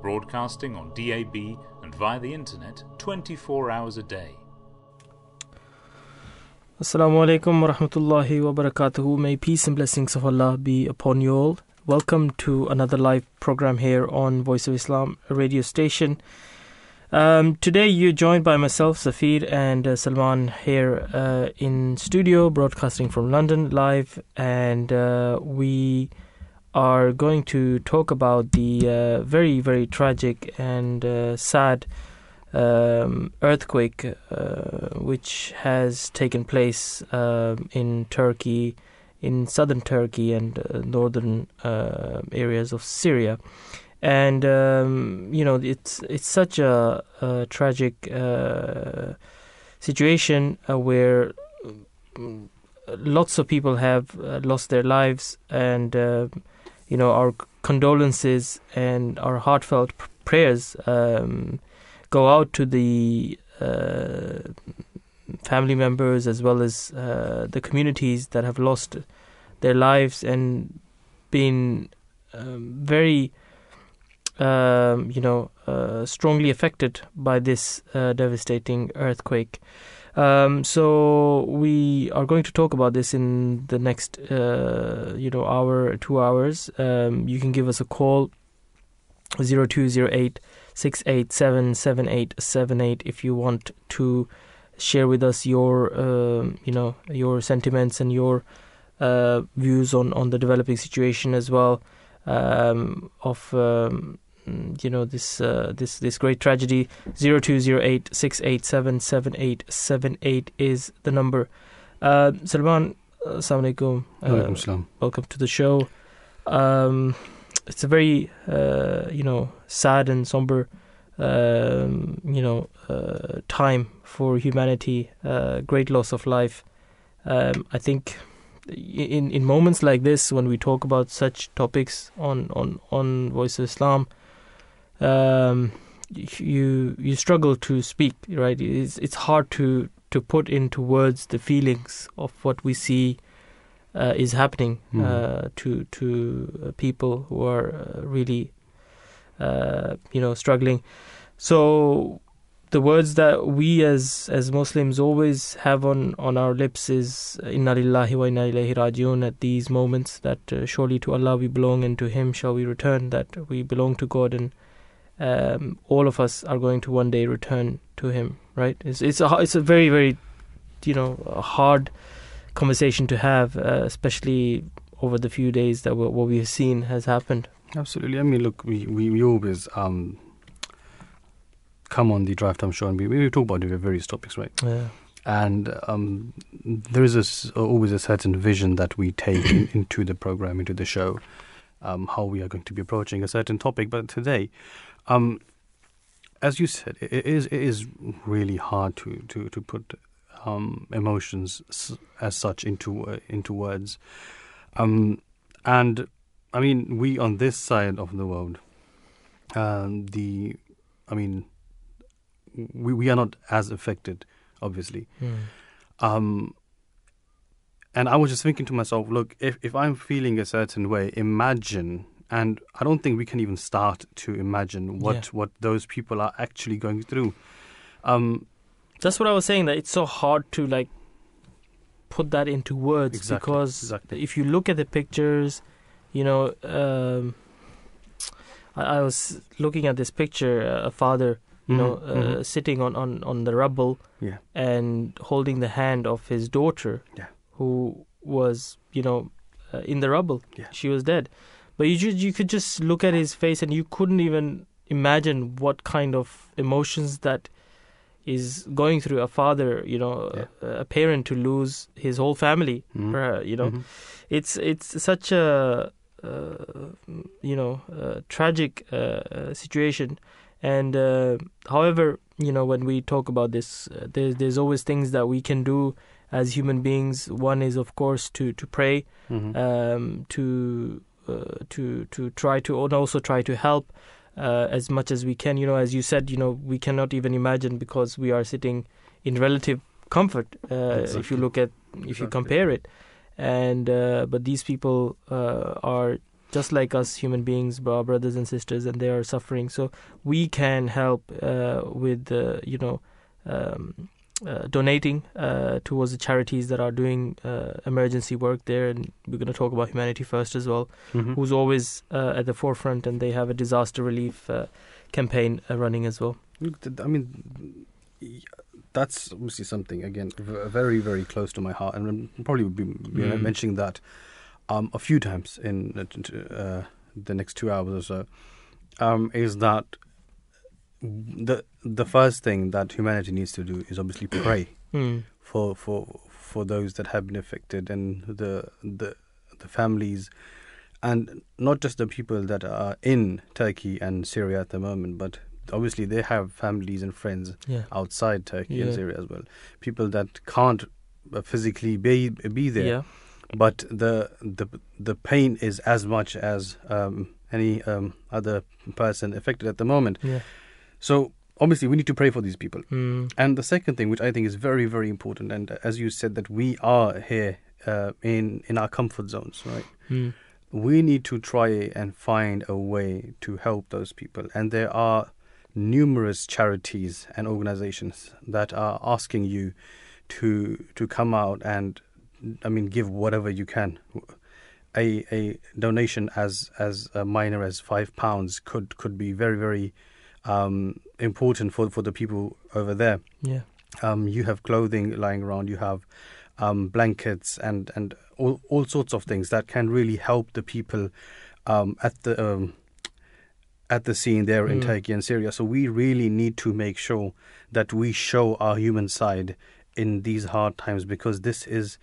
broadcasting on DAB and via the internet 24 hours a day. Assalamu alaikum wa rahmatullahi wa barakatuhu. May peace and blessings of Allah be upon you all. Welcome to another live program here on Voice of Islam radio station. Um, today you're joined by myself, Safir, and uh, Salman here uh, in studio, broadcasting from London live, and uh, we are going to talk about the uh, very, very tragic and uh, sad um, earthquake uh, which has taken place um in Turkey, in southern Turkey and uh, northern uh, areas of Syria. And um, you know it's it's such a, a tragic uh, situation where mm, lots of people have lost their lives, and you know our condolences and our heartfelt prayers um, go out to the uh, family members as well as uh, the communities that have lost their lives and been um, very, um, you know, uh, strongly affected by this uh, devastating earthquake. Um, so we are going to talk about this in the next, uh, you know, hour, two hours. Um, you can give us a call, zero two zero eight six eight seven seven eight seven eight if you want to share with us your um, you know your sentiments and your uh, views on on the developing situation as well um, of um, you know this uh, this this great tragedy zero two zero eight six eight seven seven eight seven eight is the number uh, Salman uh, Assalamu alaikum Uh, salam. welcome to the show. Um, it's a very, uh, you know, sad and somber, um, you know, uh, time for humanity. Uh, great loss of life. Um, I think in in moments like this, when we talk about such topics on on on Voice of Islam, um, you you struggle to speak. Right? It's it's hard to to put into words the feelings of what we see uh, is happening Hmm. uh, to to uh, people who are uh, really uh, you know struggling. So the words that we as as Muslims always have on on our lips is Inna lillahi wa inna ilayhi rajiun at these moments that uh, surely to Allah we belong and to Him shall we return. That we belong to God and um, all of us are going to one day return to Him. Right? It's it's a it's a very very you know a hard conversation to have, uh, especially over the few days that we what we've seen has happened. Absolutely. I mean, look, we, we, we always um, come on the drive time show and we, we talk about various topics, right? Yeah. And um, there is a always a certain vision that we take in, into the program, into the show, um, how we are going to be approaching a certain topic. But today, um, as you said, it, is it is really hard to to to put um, emotions as such into uh, into words. Um, and I mean, we on this side of the world, um, the, I mean, we we are not as affected, obviously. Um, and I was just thinking to myself, look, if if I'm feeling a certain way, imagine, and I don't think we can even start to imagine what Yeah. what those people are actually going through. Um, That's what I was saying. That it's so hard to like put that into words Exactly, because exactly. if you look at the pictures, you know, um, I, I was looking at this picture, uh, a father, you know, Mhm, uh, mhm. sitting on, on, on the rubble yeah, and holding the hand of his daughter, Yeah. who was, you know, uh, in the rubble. Yeah. She was dead. But you just, you could just look at his face and you couldn't even imagine what kind of emotions that is going through a father, you know, Yeah. a, a parent to lose his whole family. Mhm. per- you know, Mhm. it's it's such a uh, you know uh, tragic uh, situation, And uh, however, you know, when we talk about this, uh, there's there's always things that we can do as human beings. One is, of course, to to pray, Mhm. um, to to to try to and also try to help uh, as much as we can. You know, as you said, you know, we cannot even imagine because we are sitting in relative comfort. Uh, If you look at if you compare it, and uh, but these people uh, are just like us human beings our brothers and sisters and they are suffering so we can help uh, with uh, you know um, uh, donating uh, towards the charities that are doing uh, emergency work there and we're going to talk about humanity first as well Mhm. who's always uh, at the forefront and they have a disaster relief uh, campaign uh, running as well I mean, that's obviously something again very, very close to my heart, and I'm probably be Mm. mentioning that um, a few times in uh, uh, the next two hours or so. Um, is that the the first thing that humanity needs to do is obviously pray mm. for for for those that have been affected and the the the families and not just the people that are in Turkey and Syria at the moment but obviously they have families and friends yeah. outside Turkey Yeah. and Syria as well. People that can't uh, physically be be there. Yeah. But the the the pain is as much as um, any um, other person affected at the moment so obviously we need to pray for these people mm. and the second thing, which I think is very, very important, and as you said, that we are here uh, in in our comfort zones, right? Mm. We need to try and find a way to help those people, and there are numerous charities and organizations that are asking you to to come out and, I mean, give whatever you can. A a donation as as minor as five pounds could could be very very um, important for for the people over there. yeah Um, you have clothing lying around. You have um, blankets and and all all sorts of things that can really help the people um, at the um, at the scene there in Mm. Turkey and Syria. So we really need to make sure that we show our human side in these hard times because this is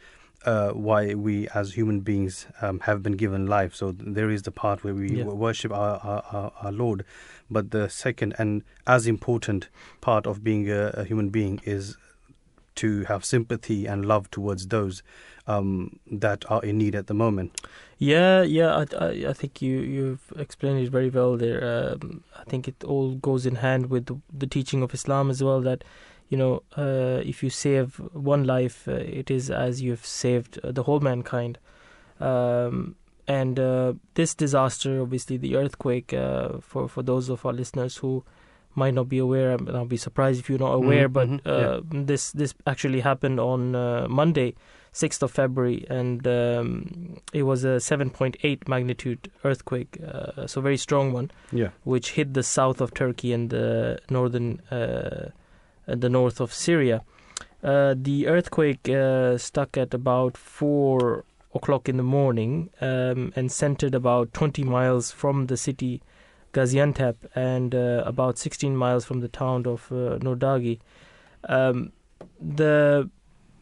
uh, why we as human beings um, have been given life. So there is the part where we Yeah. worship our, our, our, our Lord, but the second and as important part of being a, a human being is to have sympathy and love towards those um, that are in need at the moment. Yeah, yeah, I, I, I think you you've explained it very well there. Um, I think it all goes in hand with the, the teaching of Islam as well. That you know, uh, if you save one life, uh, it is as you've saved the whole mankind. Um, and uh, this disaster, obviously, the earthquake, uh, for for those of our listeners who might not be aware, and I'll be surprised if you're not aware, Mhm, but uh, this this actually happened on uh, Monday. 6th of February, and um, it was a 7.8 magnitude earthquake, uh, so very strong one, Yeah. which hit the south of Turkey and the northern, uh, and the north of Syria. Uh, the earthquake uh, stuck at about four o'clock in the morning um, and centered about 20 miles from the city Gaziantep and uh, about 16 miles from the town of uh, Nurdagi. Um, the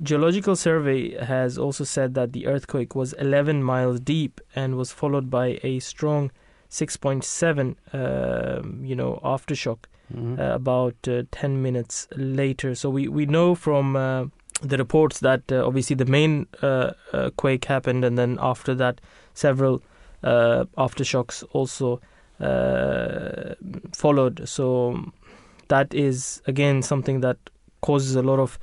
Geological Survey has also said that the earthquake was 11 miles deep and was followed by a strong 6.7, um, you know, aftershock Mhm. uh, about uh, 10 minutes later. So we, we know from uh, the reports that uh, obviously the main uh, uh, quake happened, and then after that, several uh, aftershocks also uh, followed. So that is again something that causes a lot of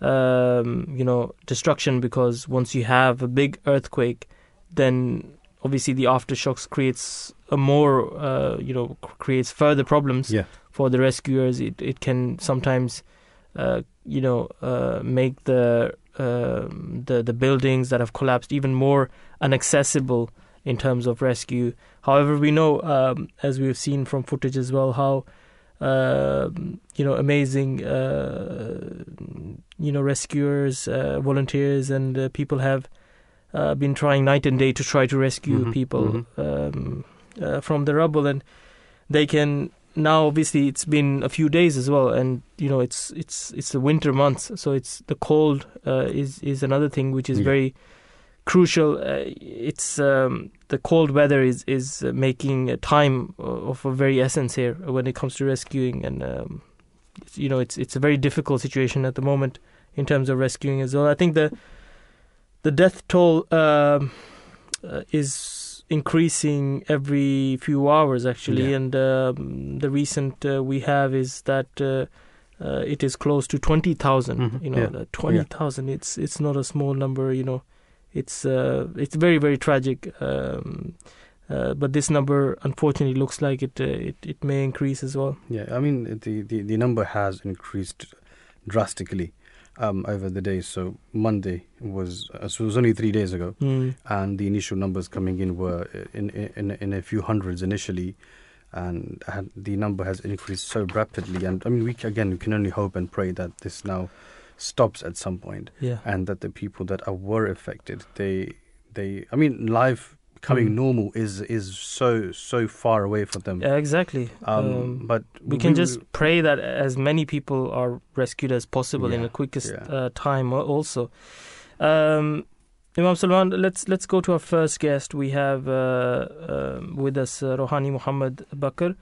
um, you know destruction because once you have a big earthquake, then obviously the aftershocks creates a more uh, you know creates further problems Yeah. for the rescuers. It it can sometimes you know uh, make the um the the buildings that have collapsed even more inaccessible in terms of rescue. However, we know um, as we've seen from footage as well how um you know amazing uh, you know rescuers, uh, volunteers, and uh, people have uh, been trying night and day to try to rescue Mhm, people um, uh, from the rubble, and they can now. Obviously, it's been a few days as well, and you know it's it's it's the winter months, so it's the cold uh, is is another thing which is Yeah. very crucial. Uh, it's um, the cold weather is is uh, making time uh, of a very essence here when it comes to rescuing, and um, it's- you know it's it's a very difficult situation at the moment in terms of rescuing as well. I think the the death toll um, uh, is increasing every few hours actually, Yeah. and um, the recent uh, we have is that. Uh, uh, it is close to twenty Mhm, You know, yeah. the twenty thousand. It's it's not a small number. You know, it's uh, it's very very tragic. Um, uh, but this number, unfortunately, looks like it uh, it it may increase as well. Yeah, I mean the the, the number has increased drastically um, over the days. So Monday was uh, so it was only three days ago, Mm. and the initial numbers coming in were in in in a few hundreds initially, and had, the number has increased so rapidly. And I mean, we again we can only hope and pray that this now stops at some point, Yeah. and that the people that are were affected, they they I mean life becoming Mm. normal is is so so far away from them. Yeah, exactly. Um, Um, but we can just pray that as many people are rescued as possible in the quickest yeah. uh, time. Also, um, Imam Salman, let's let's go to our first guest. We have uh, um with us uh, Rohani Muhammad Bakr,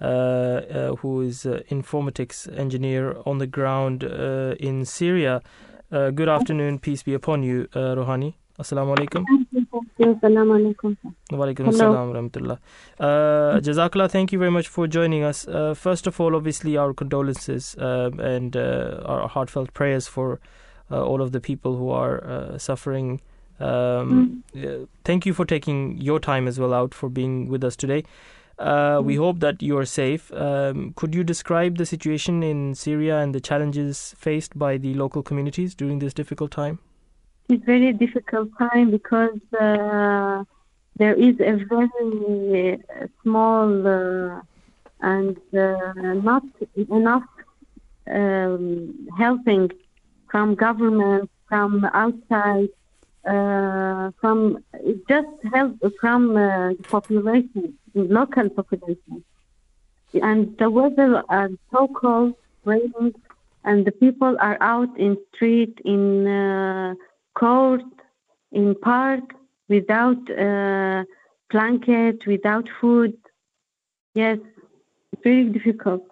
uh, uh, who is uh, informatics engineer on the ground uh, in Syria. Uh, good afternoon, peace be upon you, uh, Rohani. Assalamu alaikum. Assalamu alaikum. Walaikum assalam rahmatullah. Uh, Jazakallah, thank you very much for joining us. Uh, first of all, obviously, our condolences um, and uh, our heartfelt prayers for uh, all of the people who are uh, suffering. Um, uh, thank you for taking your time as well out for being with us today. Uh, we hope that you are safe. Um, could you describe the situation in Syria and the challenges faced by the local communities during this difficult time? It's very difficult time because uh, there is a very uh, small uh, and uh, not enough um, helping from government, from outside, uh, from just help from the population, local population. And the weather are so cold, raining, and the people are out in street, in uh, court, in park, without uh, blanket, without food. Yes, very difficult.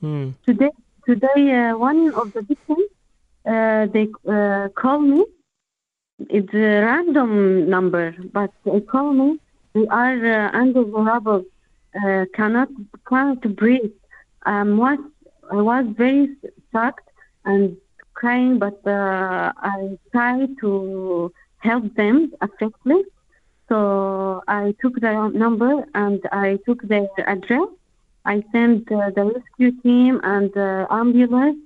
Hmm. Today, today, uh, one of the victims, uh, they uh, call me. It's a random number, but they call me. We are uh, under the rubble, uh, cannot can't breathe. Um, was I was very shocked and crying, but uh, I tried to help them effectively. So I took their number and I took their address. I sent uh, the rescue team and the ambulance,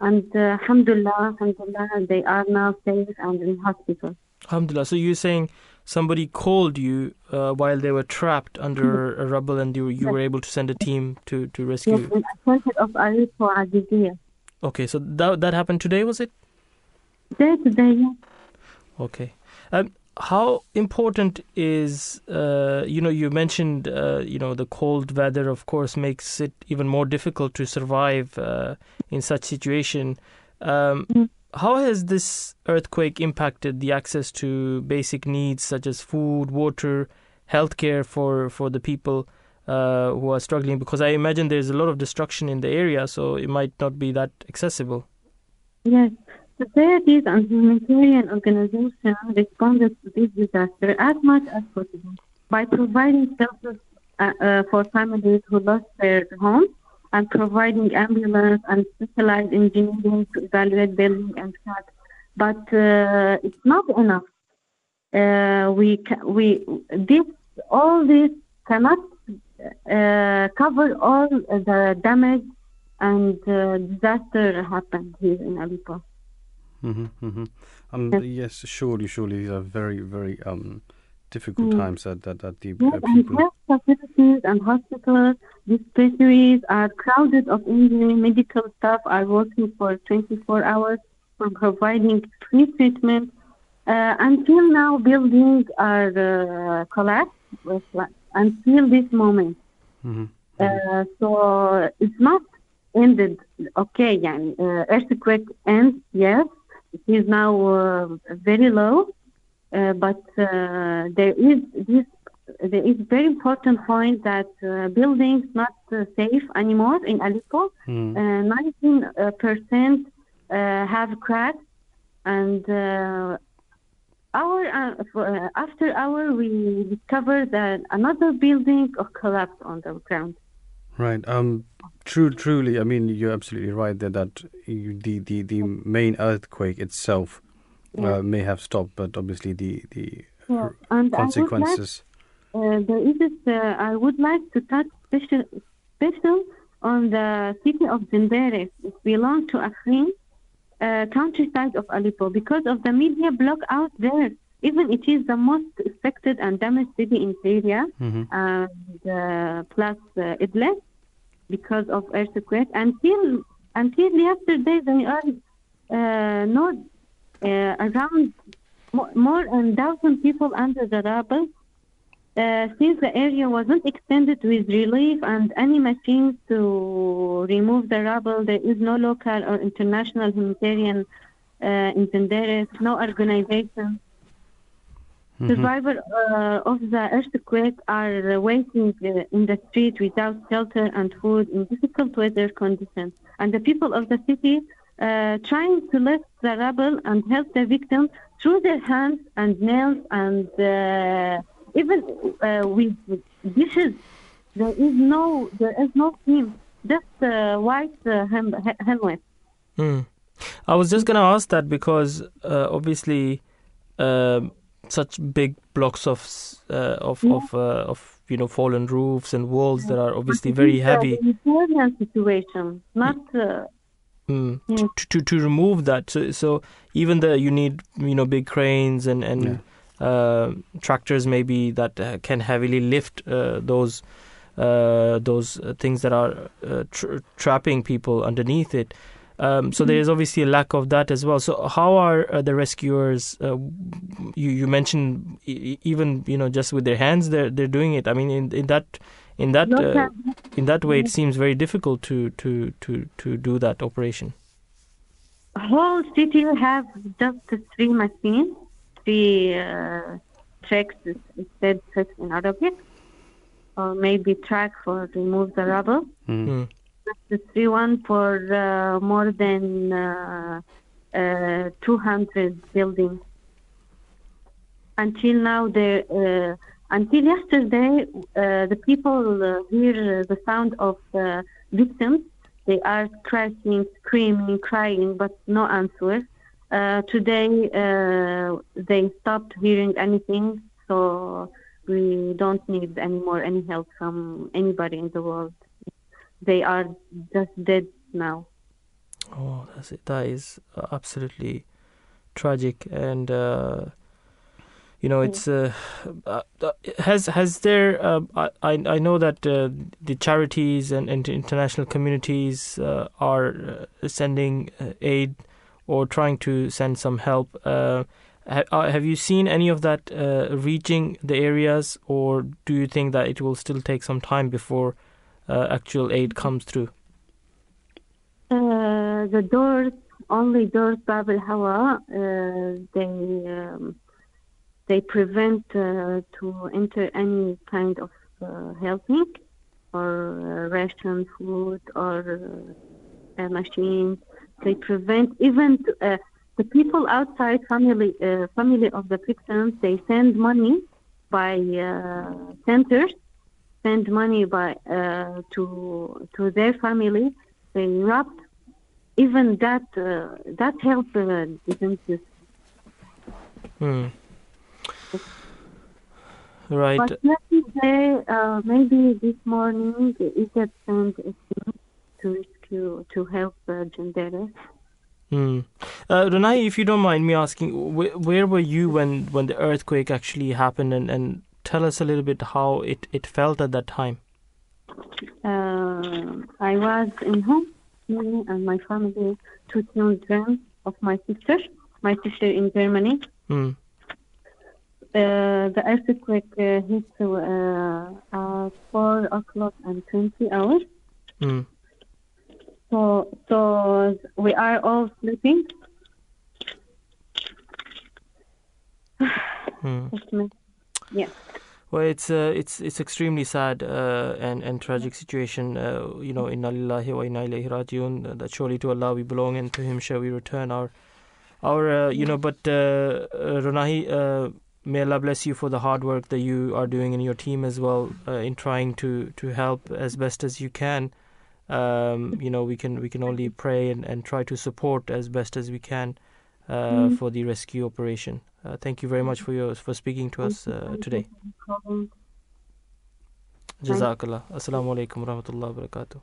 and uh, alhamdulillah, alhamdulillah, they are now safe and in hospital. Alhamdulillah. So you're saying somebody called you uh, while they were trapped under a rubble, and you you were able to send a team to to Yes, rescue. center of Aleppo Azizia. Okay, so that that happened today, was it? Day to day, yes. Okay. Um, how important is uh, you know you mentioned uh, you know the cold weather of course makes it even more difficult to survive uh, in such situation. Um, Mm. How has this earthquake impacted the access to basic needs such as food, water, healthcare for for the people uh, who are struggling? Because I imagine there's a lot of destruction in the area, so it might not be that accessible. Yes, societies and humanitarian organizations responded to this disaster as much as possible by providing shelters uh, uh, for families who lost their homes and providing ambulance and specialized engineering to evaluate building and cut. But uh, it's not enough. Uh, we ca- we this all this cannot cover all the damage and uh, disaster happened here in Aleppo. hmm hmm Um, Yes. yes, surely, surely these are very, very um, difficult Mm. times that, that, that the Yes, uh, and health facilities and hospitals, dispensaries are crowded of injury. Medical staff are working for 24 hours for providing free treatment. Uh, until now, buildings are uh, collapsed with until this moment. Mm-hmm. Uh, so it's not ended. Okay, yeah. uh, earthquake ends, yes. It is now uh, very low, uh, but uh, there is this. There is very important point that uh, buildings not safe anymore in Aleppo. Mm. Nineteen mm. percent have cracks, and uh, our uh, uh, after hour we discovered that another building collapsed on the ground. Right. Um. True. Truly. I mean, you're absolutely right there. That you, the the the main earthquake itself Yeah. uh, may have stopped, but obviously the the Yeah, and I would like- consequences. Uh, there is this, uh, I would like to touch special, special on the city of Zindere. It belongs to Afrin, uh, countryside of Aleppo, because of the media block out there. Even it is the most affected and damaged city in Syria, Mhm. and uh, plus uh, Idlib, because of earthquake. Until until yesterday, they are uh, not uh, around mo- more than thousand people under the rubble. Uh, since the area wasn't extended with relief and any machines to remove the rubble, there is no local or international humanitarian uh, no organization. Mhm. Survivors uh, of the earthquake are waiting uh, in the street without shelter and food in difficult weather conditions. And the people of the city uh, trying to lift the rubble and help the victims through their hands and nails and uh, even uh, with dishes. There is no there is no team, just uh, white uh, hem- he- helmet. Hmm. I was just going to ask that because uh, obviously um such big blocks of uh, of Yeah. of uh, of you know fallen roofs and walls that are obviously But it very is heavy. A situation, not. Uh, Mm. Yeah. To, to to remove that, so so even the you need you know big cranes and and uh, tractors maybe that uh, can heavily lift uh, those uh, those uh, things that are uh, tr- trapping people underneath it. Um, so there is obviously a lack of that as well. So how are uh, the rescuers? Uh, you you mentioned e- even you know just with their hands they're they're doing it. I mean in in that in that uh, in that way it seems very difficult to to to to do that operation. whole city have just three machines, three uh, tracks, instead tracks in Arabic, or maybe track for remove the rubble. Mm. The three one for uh, more than uh, uh, 200 buildings. Until now, there. Uh, until yesterday, uh, the people uh, hear the sound of uh, victims. They are crashing, screaming, crying, but no answer. Uh, today, uh, they stopped hearing anything, so we don't need any more any help from anybody in the world. They are just dead now. Oh, that's it. That is uh, absolutely tragic, and uh, you know, it's uh, uh, has has there. Uh, I I know that the charities and, and international communities are sending aid or trying to send some help. Uh, ha- uh, have you seen any of that uh, reaching the areas, or do you think that it will still take some time before uh, actual aid comes through? Uh, the doors, only doors, Bab al Hawa, uh, they um, they prevent to enter any kind of helping or ration food or machines. They prevent even uh, the people outside family uh, family of the victims. They send money by uh, centers, send money by uh, to to their family. They wrap even that uh, that help uh, just Hmm. Right. But yesterday, uh, maybe this morning, Egypt sent a team to rescue, to help uh, Jandere. Hmm. Uh, Ronahi, if you don't mind me asking, wh- where were you when, when the earthquake actually happened, and, and tell us a little bit how it, it felt at that time. Uh, I was in home, me and my family, two children of my sister, my sister in Germany. Hmm. Uh, the earthquake uh, hit uh, at 4 o'clock and 20 hours. Hmm. So, so we are all sleeping. Hmm. Yeah. Well, it's uh, it's it's extremely sad uh, and and tragic situation. Uh, you know, inna lillahi wa inna ilayhi rajiun. uh, That surely to Allah we belong, and to Him shall we return our our. Uh, you know, but uh, uh, Ronahi, uh, may Allah bless you for the hard work that you are doing in your team as well uh, in trying to to help as best as you can. Um, you know, we can we can only pray and, and try to support as best as we can uh, Mm. for the rescue operation. Uh, thank you very much for your for speaking to us uh, today. Jazakallah. Assalamu alaikum wa rahmatullahi wa barakatuh.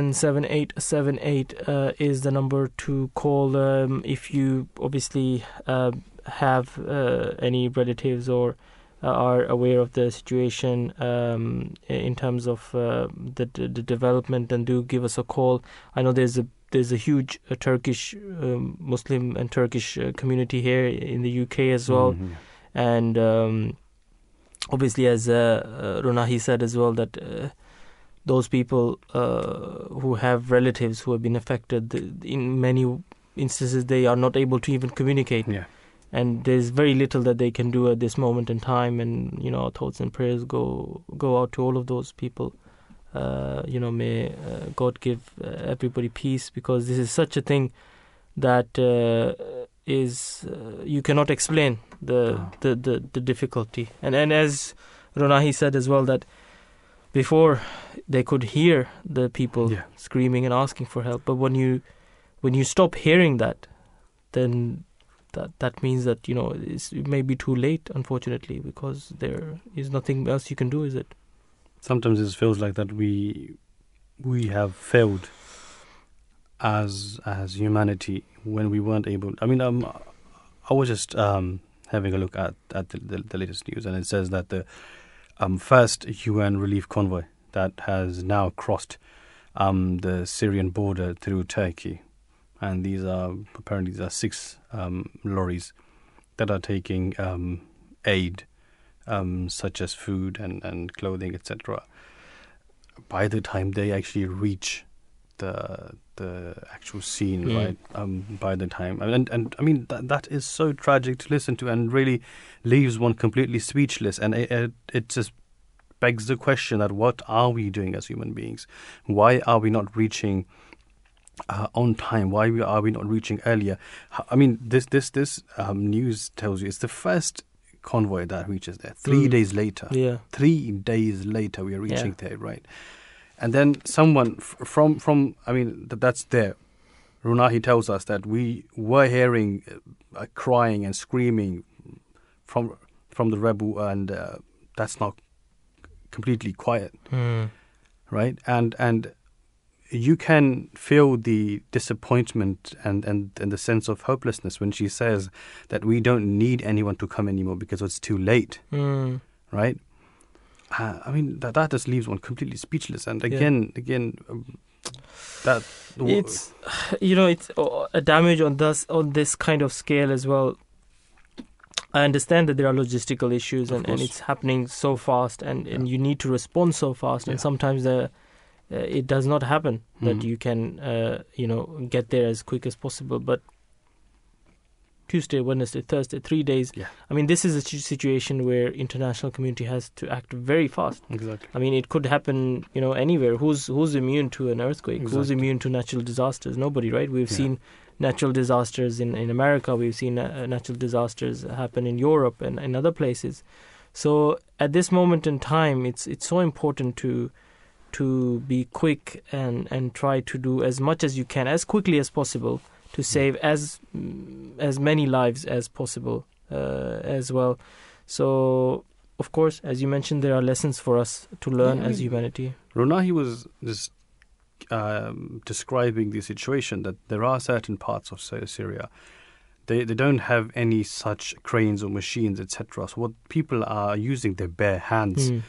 0208687778 uh, is the number to call um, if you obviously uh, have uh, any relatives or are aware of the situation um, in terms of uh, the, the the development and do give us a call I know there's a there's a huge uh, Turkish um, Muslim and Turkish uh, community here in the UK as well Mhm. and um, obviously as uh, uh, Ronahi said as well that uh, those people uh, who have relatives who have been affected in many instances they are not able to even communicate Yeah. And there's very little that they can do at this moment in time and you know our thoughts and prayers go go out to all of those people uh, you know may uh, god give uh, everybody peace because this is such a thing that uh, is uh, you cannot explain the, Oh. the, the the difficulty and and as Ronahi said as well that before they could hear the people Yeah. screaming and asking for help but when you when you stop hearing that then that that means that you know it may be too late unfortunately because there is nothing else you can do is it Sometimes it feels like that we we have failed as as humanity when we weren't able. I mean, um, I was just um having a look at at the, the, the latest news, and it says that the um first UN relief convoy that has now crossed um the Syrian border through Turkey, and these are apparently these are six um lorries that are taking um aid um, such as food and, and clothing, etc. By the time they actually reach the the actual scene, Mm. right? Um, by the time, and and I mean that that is so tragic to listen to, and really leaves one completely speechless. And it it, it just begs the question that what are we doing as human beings? Why are we not reaching? Uh, on time. Why are we not reaching earlier? I mean, this this this um, news tells you it's the first convoy that reaches there. Three Mm. days later, yeah three days later, we are reaching Yeah. there, right? And then someone f- from from I mean th- that's there. Ronahi tells us that we were hearing uh, crying and screaming from from the rebel, and uh, that's not completely quiet Hmm. right? And and you can feel the disappointment and, and, and the sense of hopelessness when she says that we don't need anyone to come anymore because it's too late, Hmm. right? Uh, I mean that that just leaves one completely speechless. And Yeah. again, again, um, that it's you know it's uh, a damage on this on this kind of scale as well i understand that there are logistical issues and, and it's happening so fast and, and you need to respond so fast and sometimes the uh, it does not happen that Mhm. you can uh, you know get there as quick as possible but tuesday wednesday thursday three days Yeah. i mean this is a situation where international community has to act very fast exactly. I mean, it could happen, you know, anywhere. Who's who's immune to an earthquake? Who's immune to natural disasters? Nobody, right? We've Yeah. seen natural disasters in in America. We've seen uh, natural disasters happen in Europe and in other places. So at this moment in time, it's it's so important to to be quick and and try to do as much as you can as quickly as possible to save as mm, as many lives as possible uh, as well. So of course, as you mentioned, there are lessons for us to learn Yeah, I as mean- humanity. Ronahi was just um, describing the situation that there are certain parts of Syria. They they don't have any such cranes or machines, etc. So what people are using their bare hands Mm.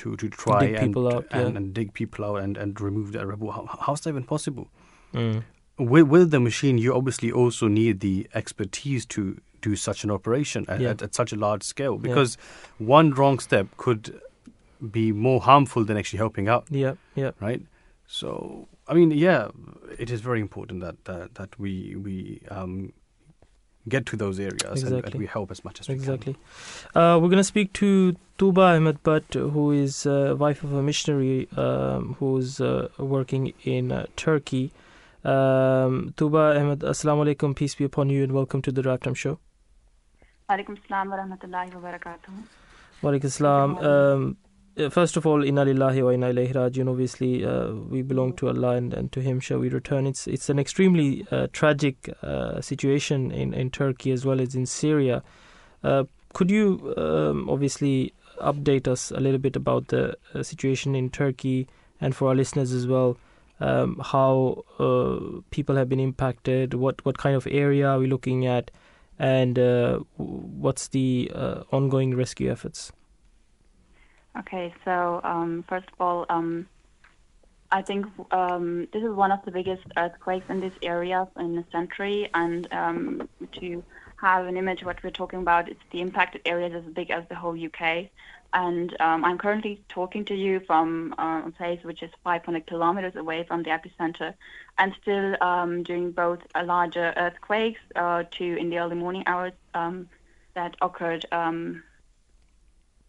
To, to try Dig and, people out, and, yeah. and dig people out and, and remove the rubble. How, how's that even possible? Mm. With, with the machine, you obviously also need the expertise to do such an operation at, Yeah. at, at such a large scale Yeah. because one wrong step could be more harmful than actually helping out Yeah, yeah. right? So I mean, yeah, it is very important that that, that we we um, get to those areas and, Exactly. and we help as much as we can. Exactly. Uh, we're going to speak to Tuba Ahmed Butt, who is uh, wife of a missionary um, who's uh, working in uh, Turkey. Um, Tuba Ahmed, Assalamu alaikum, peace be upon you, and welcome to the Drive Time Show. Alaikum salam wa rahmatullahi wa barakatuh. Wa alaikum salam. Um, first of all, inna lillahi wa inna ilayhi rajiun. Obviously, uh, we belong to Allah and, and to Him shall we return. It's it's an extremely uh, tragic uh, situation in, in Turkey as well as in Syria. Uh, could you um, obviously update us a little bit about the uh, situation in Turkey and for our listeners as well? Um, how uh, people have been impacted? What what kind of area are we looking at? And uh, what's the uh, ongoing rescue efforts? Okay, so um, first of all, um, I think um, this is one of the biggest earthquakes in this area in a century, and um, to have an image what we're talking about, it's the impacted areas as big as the whole UK. And um, I'm currently talking to you from uh, a place which is 500 kilometers away from the epicenter, and still um, doing both a larger earthquakes, uh, two in the early morning hours um, that occurred um,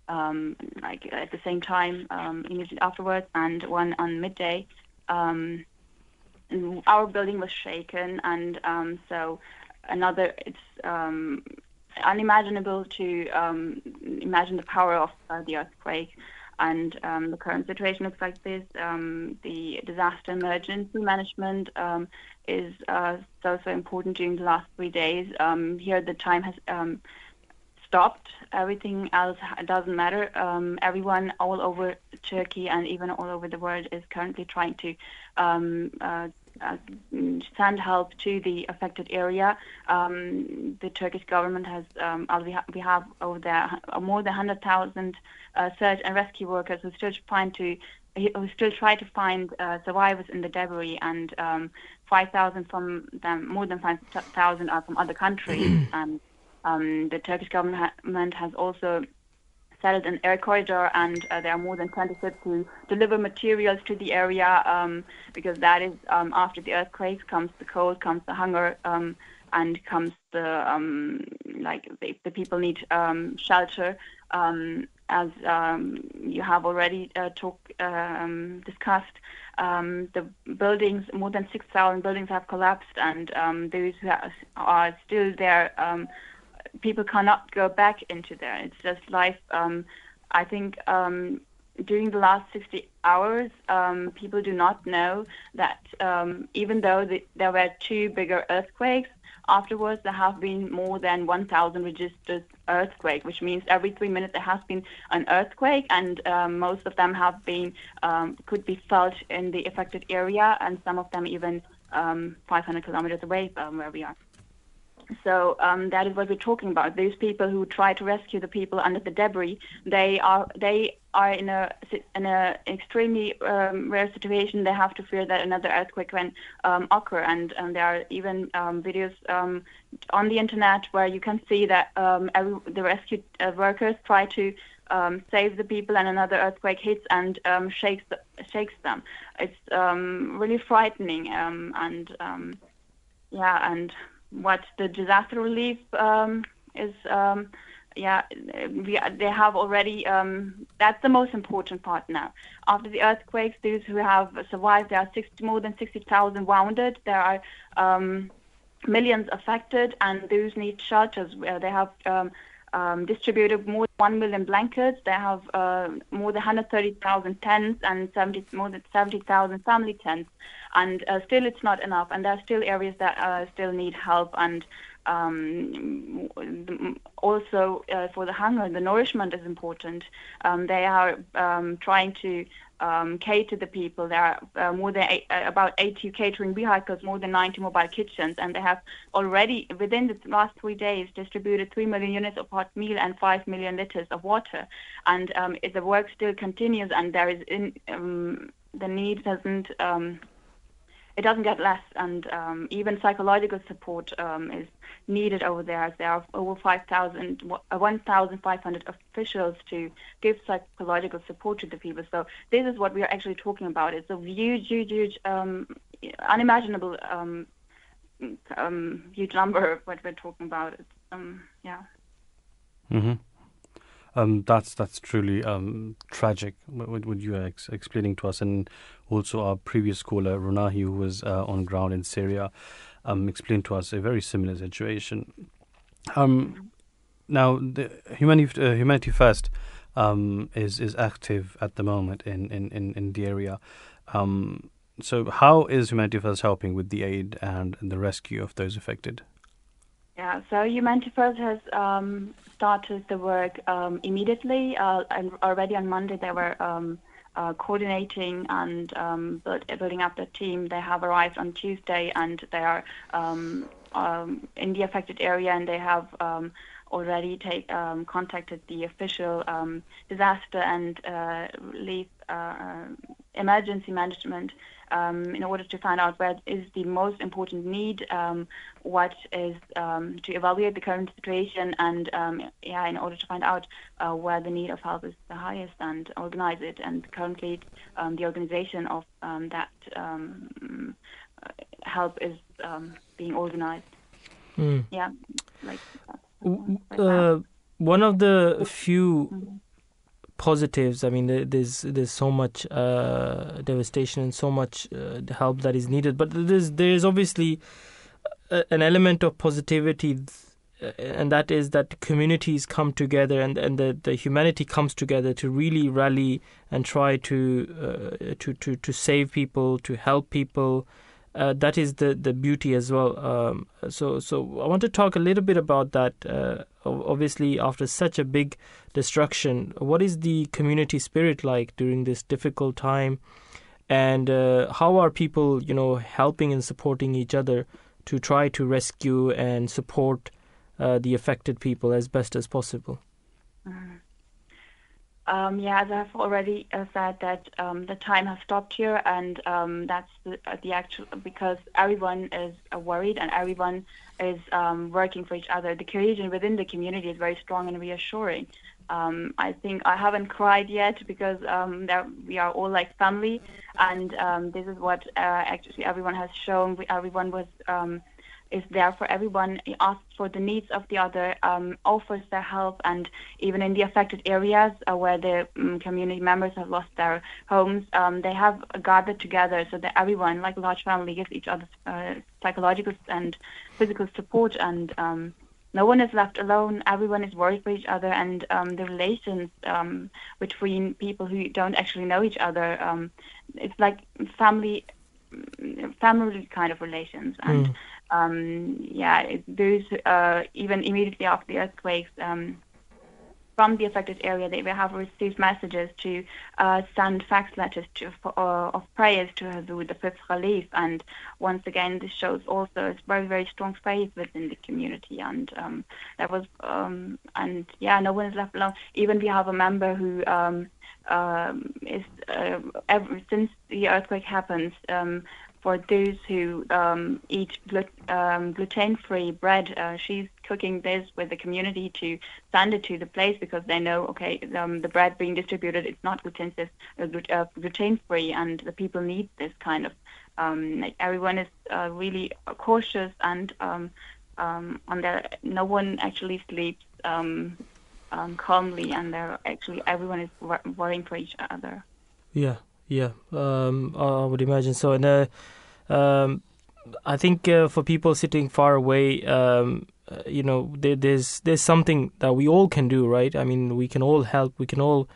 um, like at the same time um, immediately afterwards, and one on midday. Um, our building was shaken, and um, so another. It's um, unimaginable to um, imagine the power of uh, the earthquake. And um, the current situation looks like this. Um, the disaster emergency management um, is uh, so so important during the last three days. Um, here, the time has um, stopped. Everything else doesn't matter. Um, everyone all over Turkey and even all over the world is currently trying to um, uh, uh, send help to the affected area. Um, the Turkish government has, um, we, ha- we have over there uh, more than 100,000 uh, search and rescue workers who still trying to who still try to find uh, survivors in the debris, and um, 5,000 from them, more than 5,000 are from other countries. and um, the Turkish government has also settled an air corridor, and uh, there are more than 20 ships who deliver materials to the area um, because that is um, after the earthquakes comes the cold, comes the hunger, um, and comes the um, like the, the people need um, shelter. Um, as you have already uh, talk, discussed, the buildings, more than 6,000 buildings have collapsed, and those who are- still there people cannot go back into there. It's just life. Um, I think um, during the last 60 hours, um, people do not know that um, even though the, there were two bigger earthquakes, afterwards there have been more than 1,000 registered earthquakes, which means every three minutes there has been an earthquake, and um, most of them have been um, could be felt in the affected area, and some of them even um, 500 kilometers away from where we are. So um, that is what we're talking about. Those people who try to rescue the people under the debris, they are they are in a in a extremely um, rare situation. They have to fear that another earthquake can um, occur, and, and there are even um, videos um, on the internet where you can see that um, every, the rescue uh, workers try to um, save the people, and another earthquake hits and um, shakes the, shakes them. It's um, really frightening, um, and um, yeah, and what the disaster relief um, is. Um, yeah, we, they have already. Um, that's the most important part now. After the earthquakes, those who have survived, there are 60, more than 60,000 wounded. There are um, millions affected, and those need shelters. Where they have um, distributed more than 1 million blankets. They have uh, more than 130,000 tents and 70, more than 70,000 family tents. And uh, still, it's not enough. And there are still areas that uh, still need help. And um, also uh, for the hunger, the nourishment is important. Um, they are um, trying to um, cater the people. There are uh, more than eight, uh, about 80 catering vehicles, more than 90 mobile kitchens, and they have already within the last three days distributed 3 million units of hot meal and 5 million liters of water. And um, the work still continues, and there is in, um, the need doesn't. It doesn't get less, and um, even psychological support um, is needed over there. As there are over 5,000, uh, 1,500 officials to give psychological support to the people. So this is what we are actually talking about. It's a huge, huge, huge, um, unimaginable, um, um, huge number. Of what we're talking about. Um, yeah. Mm-hmm. Um, that's that's truly um, tragic. What, what you are ex- explaining to us, and also our previous caller Ronahi, who was uh, on ground in Syria, um, explained to us a very similar situation. Um, now, the humanity, uh, humanity First um, is is active at the moment in in, in, in the area. Um, so, how is Humanity First helping with the aid and the rescue of those affected? Yeah, so Humanity First has um, started the work um, immediately, uh, and already on Monday they were uh, coordinating and um, build, building up the team. They have arrived on Tuesday, and they are um, um, in the affected area, and they have already take, contacted the official disaster and uh, relief uh, uh, emergency management um, in order to find out where is the most important need, um, what is um, to evaluate the current situation, and um, yeah, in order to find out uh, where the need of help is the highest and organize it. And currently, um, the organization of um, that help is being organized. Mm. Yeah, like. Uh, one of the few mm-hmm positives. I mean, there's there's so much uh, devastation and so much uh, help that is needed, but there's there is obviously an element of positivity, uh, and that is that communities come together and and the, the humanity comes together to really rally and try to uh, to to to save people, to help people. Uh, that is the, the beauty as well. Um, so so I want to talk a little bit about that. Uh, obviously, after such a big destruction, what is the community spirit like during this difficult time, and uh, how are people, you know, helping and supporting each other to try to rescue and support uh, the affected people as best as possible? Mm-hmm. Um, yeah, as I've already uh, said that um, the time has stopped here, and um, that's the, uh, the, actual because everyone is uh, worried and everyone is um, working for each other. The cohesion within the community is very strong and reassuring. Um, I think I haven't cried yet because um, we are all like family, and um, this is what uh, actually everyone has shown. We, everyone was is there for everyone, asks for the needs of the other, um, offers their help, and even in the affected areas uh, where the um, community members have lost their homes, um, they have gathered together so that everyone, like a large family, gives each other uh, psychological and physical support, and um, no one is left alone. Everyone is worried for each other, and um, the relations um, between people who don't actually know each other, it's like family family kind of relations and mm um, yeah, those uh, even immediately after the earthquakes um, from the affected area, they have received messages to uh, send fax letters to, uh, of prayers to Huzur, the fifth Khalif. And once again, this shows also a very, very strong faith within the community. And um, that was, um, and yeah, no one is left alone. Even we have a member who um, um, is, uh, ever, since the earthquake happens, um, for those who um, eat um, gluten-free bread. Uh, she's cooking this with the community to send it to the place because they know, okay, um, the bread being distributed is not gluten uh, uh, gluten-free, and the people need this kind of. Um, like everyone is uh, really cautious and um, um, on their, no one actually sleeps calmly, and they're actually everyone is wor- worrying for each other. Yeah. Yeah, um, I would imagine so. And uh, um, I think uh, for people sitting far away, um, uh, you know, there, there's there's something that we all can do, right? I mean, we can all help. We can all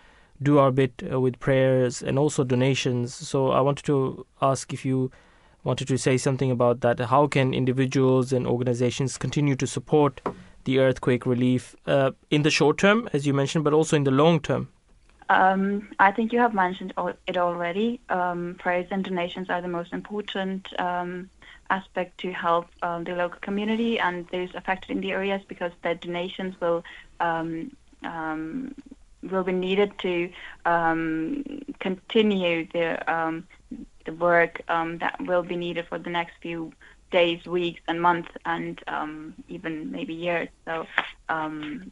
do our bit uh, with prayers and also donations. So I wanted to ask if you wanted to say something about that. How can individuals and organizations continue to support the earthquake relief uh, in the short term, as you mentioned, but also in the long term? Um, I think you have mentioned it already. Um, prayers and donations are the most important um, aspect to help the local community and those affected in the areas because the donations will will be needed to continue the the work that will be needed for the next few days, weeks, and months, and um, even maybe years. So um,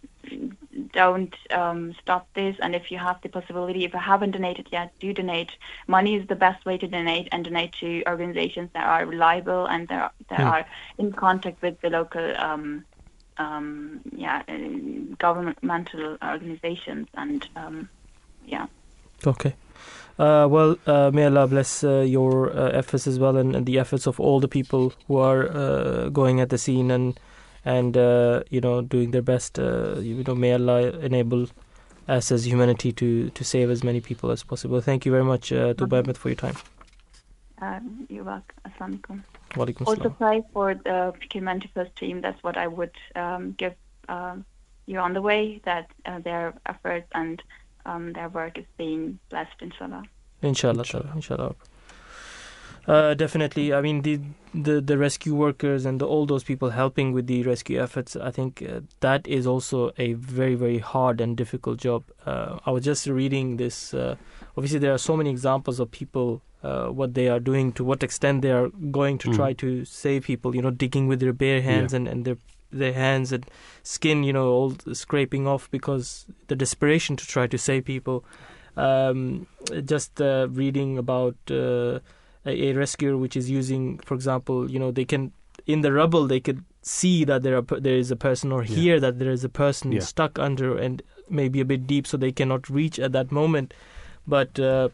don't um, stop this. And if you have the possibility, if you haven't donated yet, do donate. Money is the best way to donate, and donate to organizations that are reliable and that are, that Hmm. are in contact with the local. Um, um, yeah, uh, governmental organizations and um, yeah. Okay. Uh, well, uh, may Allah bless uh, your uh, efforts as well, and, and the efforts of all the people who are uh, going at the scene and and uh, you know doing their best. Uh, you know, may Allah enable us as humanity to to save as many people as possible. Thank you very much, uh, Tuba Ahmed, for your time. Um, you're welcome. Assalamu alaikum. Walaikum Also pray for the Humanity First team. That's what I would um, give um, you on the way. That uh, their efforts and um, their work is being blessed, inshallah. Inshallah, ta'ala, inshallah. Uh, definitely. I mean, the, the the rescue workers and the, all those people helping with the rescue efforts. I think uh, that is also a very very hard and difficult job. Uh, I was just reading this. Uh, obviously, there are so many examples of people uh, what they are doing, to what extent they are going to Mm. try to save people. You know, digging with their bare hands Yeah. and and their their hands and skin. You know, all scraping off because the desperation to try to save people um, just uh, reading about uh, a, rescuer which is using, for example, you know, they can in the rubble they could see that there are there is a person or Yeah. hear that there is a person Yeah. stuck under and maybe a bit deep, so they cannot reach at that moment. But uh,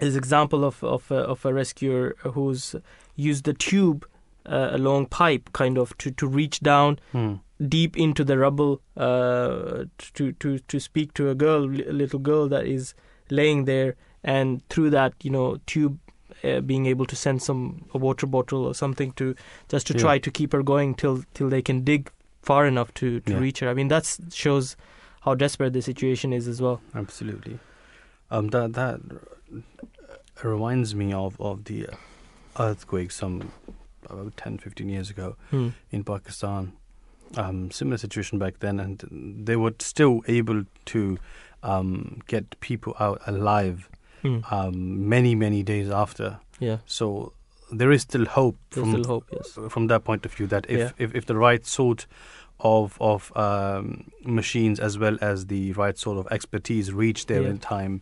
is example of of a, of a rescuer who's used the tube, uh, a long pipe, kind of to to reach down Hmm. deep into the rubble uh, to to to speak to a girl, a little girl that is laying there, and through that, you know, tube. Uh, being able to send some a water bottle or something to just to Yeah. try to keep her going till till they can dig far enough to to Yeah. reach her. I mean that shows how desperate the situation is as well. Absolutely. Um, that that reminds me of, of the earthquake some about 10, 15 years ago Hmm. in Pakistan. Um, similar situation back then, and they were still able to um, get people out alive Hmm. um, many, many days after. Yeah, So there is still hope there's from still hope. Yes. from that point of view that if, Yeah. if, if the right sort of of um, machines as well as the right sort of expertise reach there Yeah. in time,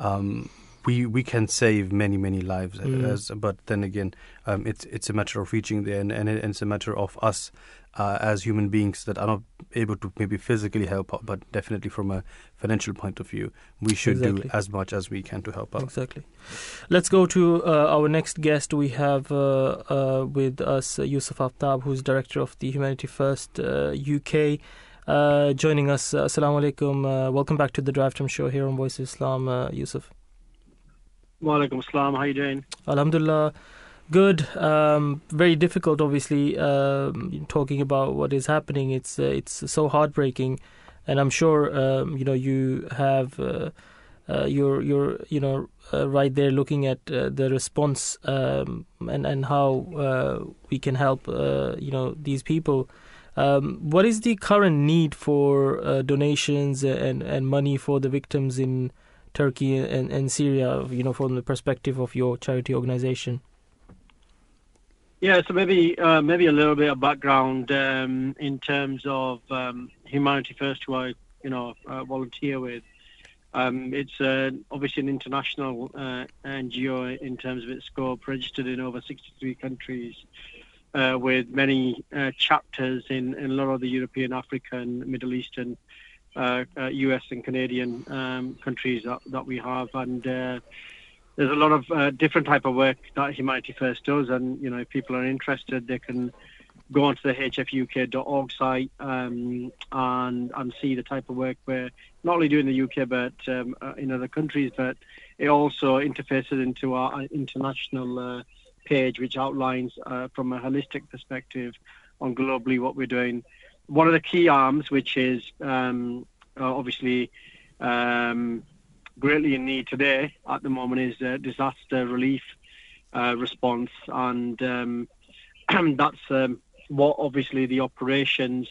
um, we we can save many many lives. Mm. As, but then again, um, it's it's a matter of reaching there, and, and it- it's a matter of us uh, as human beings that are not able to maybe physically help out, but definitely from a financial point of view, we should Exactly. do as much as we can to help out. Exactly. Let's go to uh, our next guest. We have uh, uh, with us uh, Yusuf Aftab, who's director of the Humanity First uh, UK. Uh, joining us, uh, Assalamu alaikum. Uh, welcome back to the Drive Time Show here on Voice of Islam, uh, Yusuf. Walaikum salam. How are you doing? Alhamdulillah, good. Um, very difficult, obviously. Um, talking about what is happening, it's uh, it's so heartbreaking, and I'm sure um, you know you have uh, uh, you're you're you know uh, right there looking at uh, the response um, and and how uh, we can help uh, you know these people. Um, what is the current need for uh, donations and and money for the victims in Turkey and, and Syria, you know, from the perspective of your charity organization. Yeah, so maybe uh, maybe a little bit of background um, in terms of um, Humanity First, who I you know uh, volunteer with. Um, it's uh, obviously an international uh, NGO in terms of its scope, registered in over 63 countries, uh, with many uh, chapters in, in a lot of the European, African, Middle Eastern, US, and Canadian um, countries that, that we have, and uh, there's a lot of uh, different type of work that Humanity First does, and you know if people are interested, they can go onto the hfuk.org site um, and and see the type of work we're not only doing in the UK but um, uh, in other countries, but it also interfaces into our international uh, page, which outlines uh, from a holistic perspective on globally what we're doing. One of the key arms, which is um, uh, obviously um, greatly in need today at the moment is uh, disaster relief uh, response, and um, that's um, what obviously the operations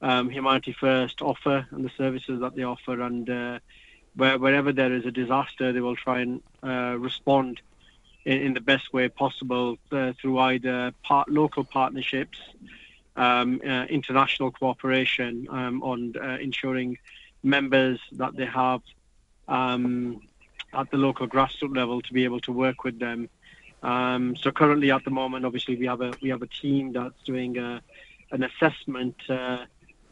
um, Humanity First offer and the services that they offer, and uh, where, wherever there is a disaster, they will try and uh, respond in, in the best way possible uh, through either part, local partnerships, um, uh, international cooperation um, on uh, ensuring members that they have um, at the local grassroots level to be able to work with them. Um, so currently, at the moment, obviously we have a we have a team that's doing a, an assessment uh,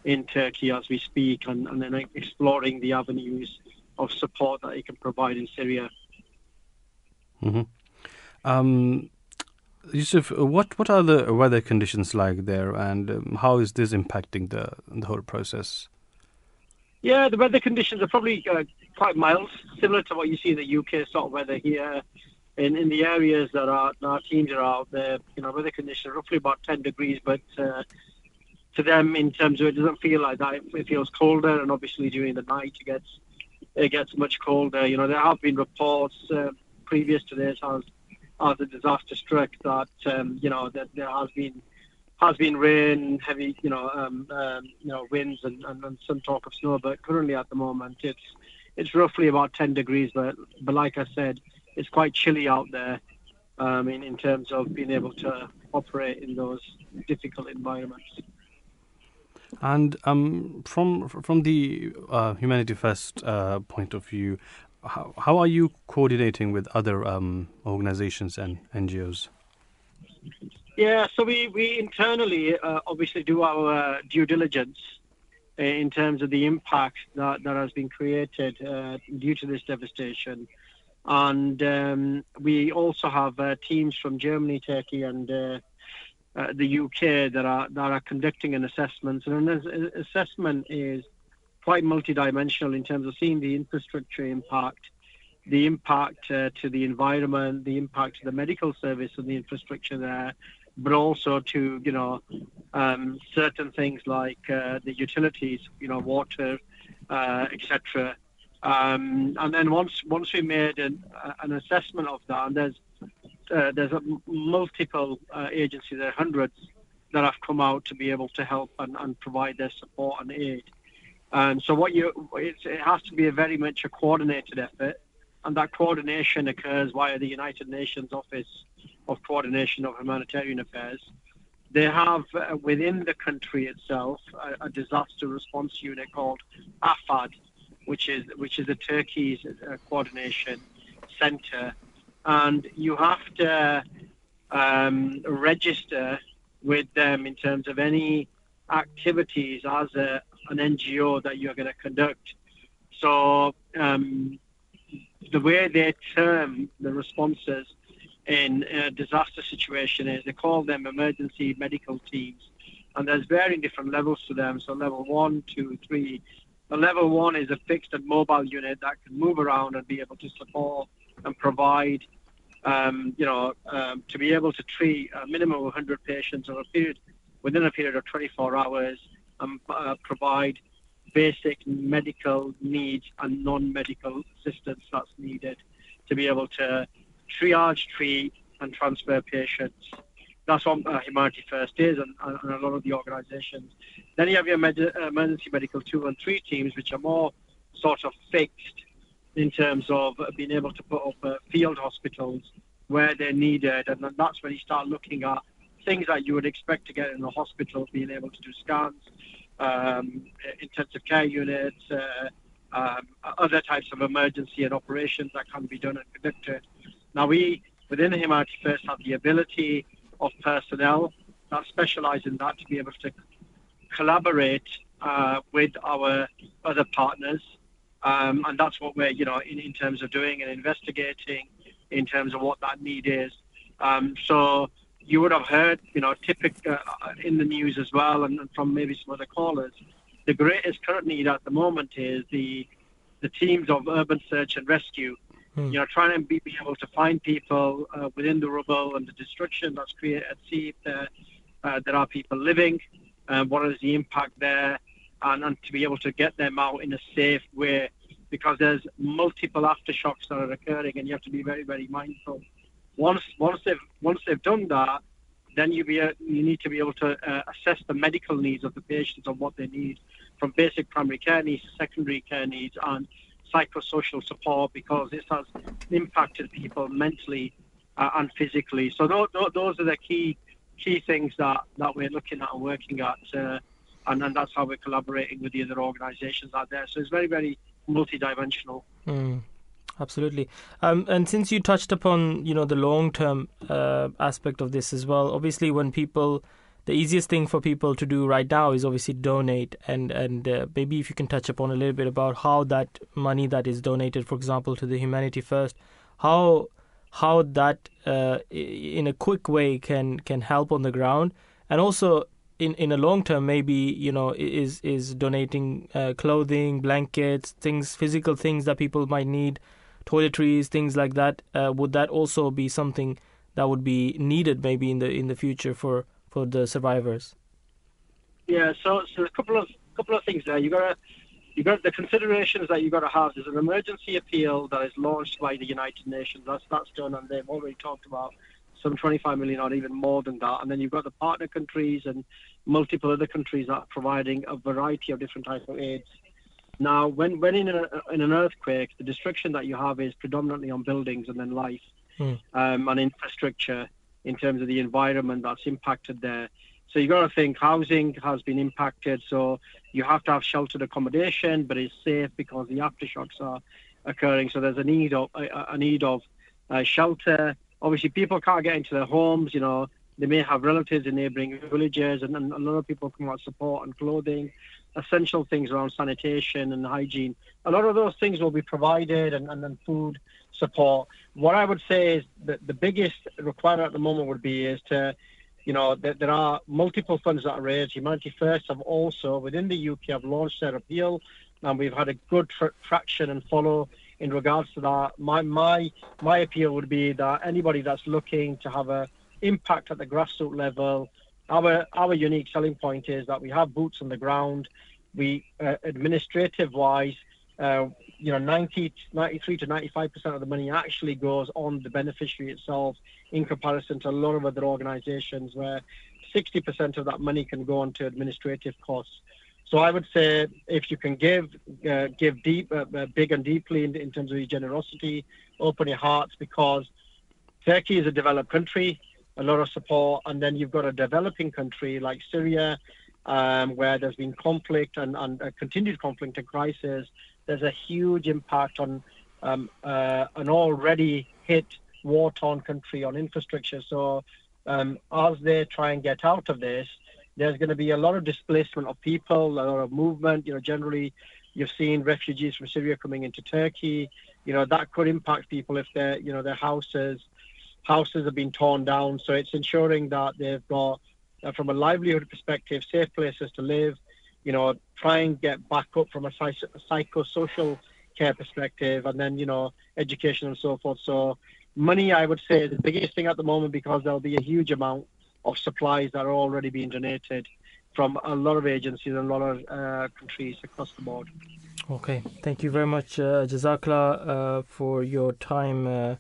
in Turkey as we speak, and, and then exploring the avenues of support that it can provide in Syria. hmm Um, Yusuf, what what are the weather conditions like there, and um, how is this impacting the the whole process? Yeah, the weather conditions are probably uh, quite mild, similar to what you see in the UK sort of weather here. In, in the areas that our, our teams are out there, you know, weather conditions are roughly about 10 degrees, but uh, to them, in terms of it doesn't feel like that. It feels colder, and obviously during the night it gets it gets much colder. You know, there have been reports uh, previous to this as as the disaster struck that um, you know that there has been has been rain, heavy, you know, um, um, you know, winds and, and, and some talk of snow. But currently, at the moment, it's it's roughly about 10 degrees. But but like I said, it's quite chilly out there. Um, in in terms of being able to operate in those difficult environments. And um, from from the uh, Humanity First uh, point of view, how, how are you coordinating with other um, organizations and NGOs? Yeah, so we, we internally uh, obviously do our uh, due diligence in terms of the impact that, that has been created uh, due to this devastation. And um, we also have uh, teams from Germany, Turkey, and uh, uh, the UK that are that are conducting an assessment. And an assessment is quite multidimensional in terms of seeing the infrastructure impact, the impact uh, to the environment, the impact to the medical service and the infrastructure there, but also to you know um, certain things like uh, the utilities, you know, water, uh, etc. Um, and then once once we made an, an assessment of that, and there's uh, there's multiple uh, agencies, there are hundreds that have come out to be able to help and, and provide their support and aid. And so what you it has to be a very much a coordinated effort, and that coordination occurs via the United Nations Office of Coordination of Humanitarian Affairs. They have uh, within the country itself a, a, disaster response unit called AFAD, which is which is the Turkey's uh, coordination center, and you have to um, register with them in terms of any activities as a, an NGO that you're going to conduct. So um, the way they term the responses in a disaster situation is they call them emergency medical teams. And there's varying different levels to them. So level one, two, three. The level one is a fixed and mobile unit that can move around and be able to support and provide, um, you know, um, to be able to treat a minimum of 100 patients over a period, within a period of 24 hours and uh, provide basic medical needs and non-medical assistance that's needed to be able to triage, treat, and transfer patients. That's what uh, Humanity First is, and, and, a lot of the organisations. Then you have your med- emergency medical two and three teams, which are more sort of fixed in terms of being able to put up uh, field hospitals where they're needed, and that's when you start looking at things that you would expect to get in a hospital, being able to do scans, um, intensive care units, uh, um, other types of emergency and operations that can be done and conducted. Now, we within the Humanity First have the ability of personnel that specialize in that to be able to collaborate uh, with our other partners. Um, and that's what we're, you know, in, in terms of doing and investigating in terms of what that need is. Um, so you would have heard, you know, typical uh, in the news as well, and, from maybe some other callers. The greatest current need at the moment is the the teams of urban search and rescue Hmm. You know, trying to be, be able to find people uh, within the rubble and the destruction that's created, see if there, uh, there are people living, uh, what is the impact there, and, and to be able to get them out in a safe way because there's multiple aftershocks that are occurring and you have to be very, very mindful. Once, once, they've, once they've done that, then you, be, you need to be able to uh, assess the medical needs of the patients and what they need, from basic primary care needs to secondary care needs, and psychosocial support because this has impacted people mentally uh, and physically. So those, those are the key key things that, that we're looking at and working at, uh, and, and that's how we're collaborating with the other organisations out there. So it's very very multidimensional. Mm, absolutely. Um, and since you touched upon you know the long term uh, aspect of this as well, obviously when people the easiest thing for people to do right now is obviously donate. And and uh, maybe if you can touch upon a little bit about how that money that is donated for example to the humanity first how how that uh, in a quick way can can help on the ground. And also in in a long term maybe you know is is donating uh, clothing blankets things physical things that people might need toiletries things like that uh, would that also be something that would be needed maybe in the in the future for for the survivors? Yeah, so so a couple of couple of things there. You got to you got the considerations that you got to have. There's an emergency appeal that is launched by the United Nations. That's that's done, and they've already talked about some 25 million or even more than that. And then you've got the partner countries and multiple other countries that are providing a variety of different types of aids. Now, when when in, a, in an earthquake, the destruction that you have is predominantly on buildings and then life mm. um, and infrastructure in terms of the environment that's impacted there. So you've got to think housing has been impacted, so you have to have sheltered accommodation, but it's safe because the aftershocks are occurring. So there's a need of a, a need of uh, shelter. Obviously, people can't get into their homes. You know, they may have relatives in neighbouring villages, and, and a lot of people come out support and clothing, essential things around sanitation and hygiene. A lot of those things will be provided, and, and then food support. What I would say is that the biggest requirement at the moment would be is to, you know, that there are multiple funds that are raised. Humanity First have also, within the UK, have launched their appeal, and we've had a good tra- traction and follow in regards to that. My my my appeal would be that anybody that's looking to have a impact at the grassroots level, our our unique selling point is that we have boots on the ground. We uh, administrative wise uh, you know, 90, 93 to 95 percent of the money actually goes on the beneficiary itself, in comparison to a lot of other organisations where 60 percent of that money can go on to administrative costs. So I would say if you can give, uh, give deep, uh, uh, big and deeply in, in terms of your generosity, open your hearts, because Turkey is a developed country, a lot of support, and then you've got a developing country like Syria, um, where there's been conflict and, and continued conflict and crisis there's a huge impact on um, uh, an already hit war-torn country on infrastructure. So um, as they try and get out of this, there's going to be a lot of displacement of people, a lot of movement. You know, generally, you've seen refugees from Syria coming into Turkey. You know, that could impact people if their, you know, their houses houses have been torn down. So it's ensuring that they've got, uh, from a livelihood perspective, safe places to live, you know, try and get back up from a psychosocial care perspective, and then you know, education and so forth. So, money, I would say, is the biggest thing at the moment because there'll be a huge amount of supplies that are already being donated from a lot of agencies and a lot of uh, countries across the board. Okay, thank you very much, uh, Jazakallah, uh, for your time, uh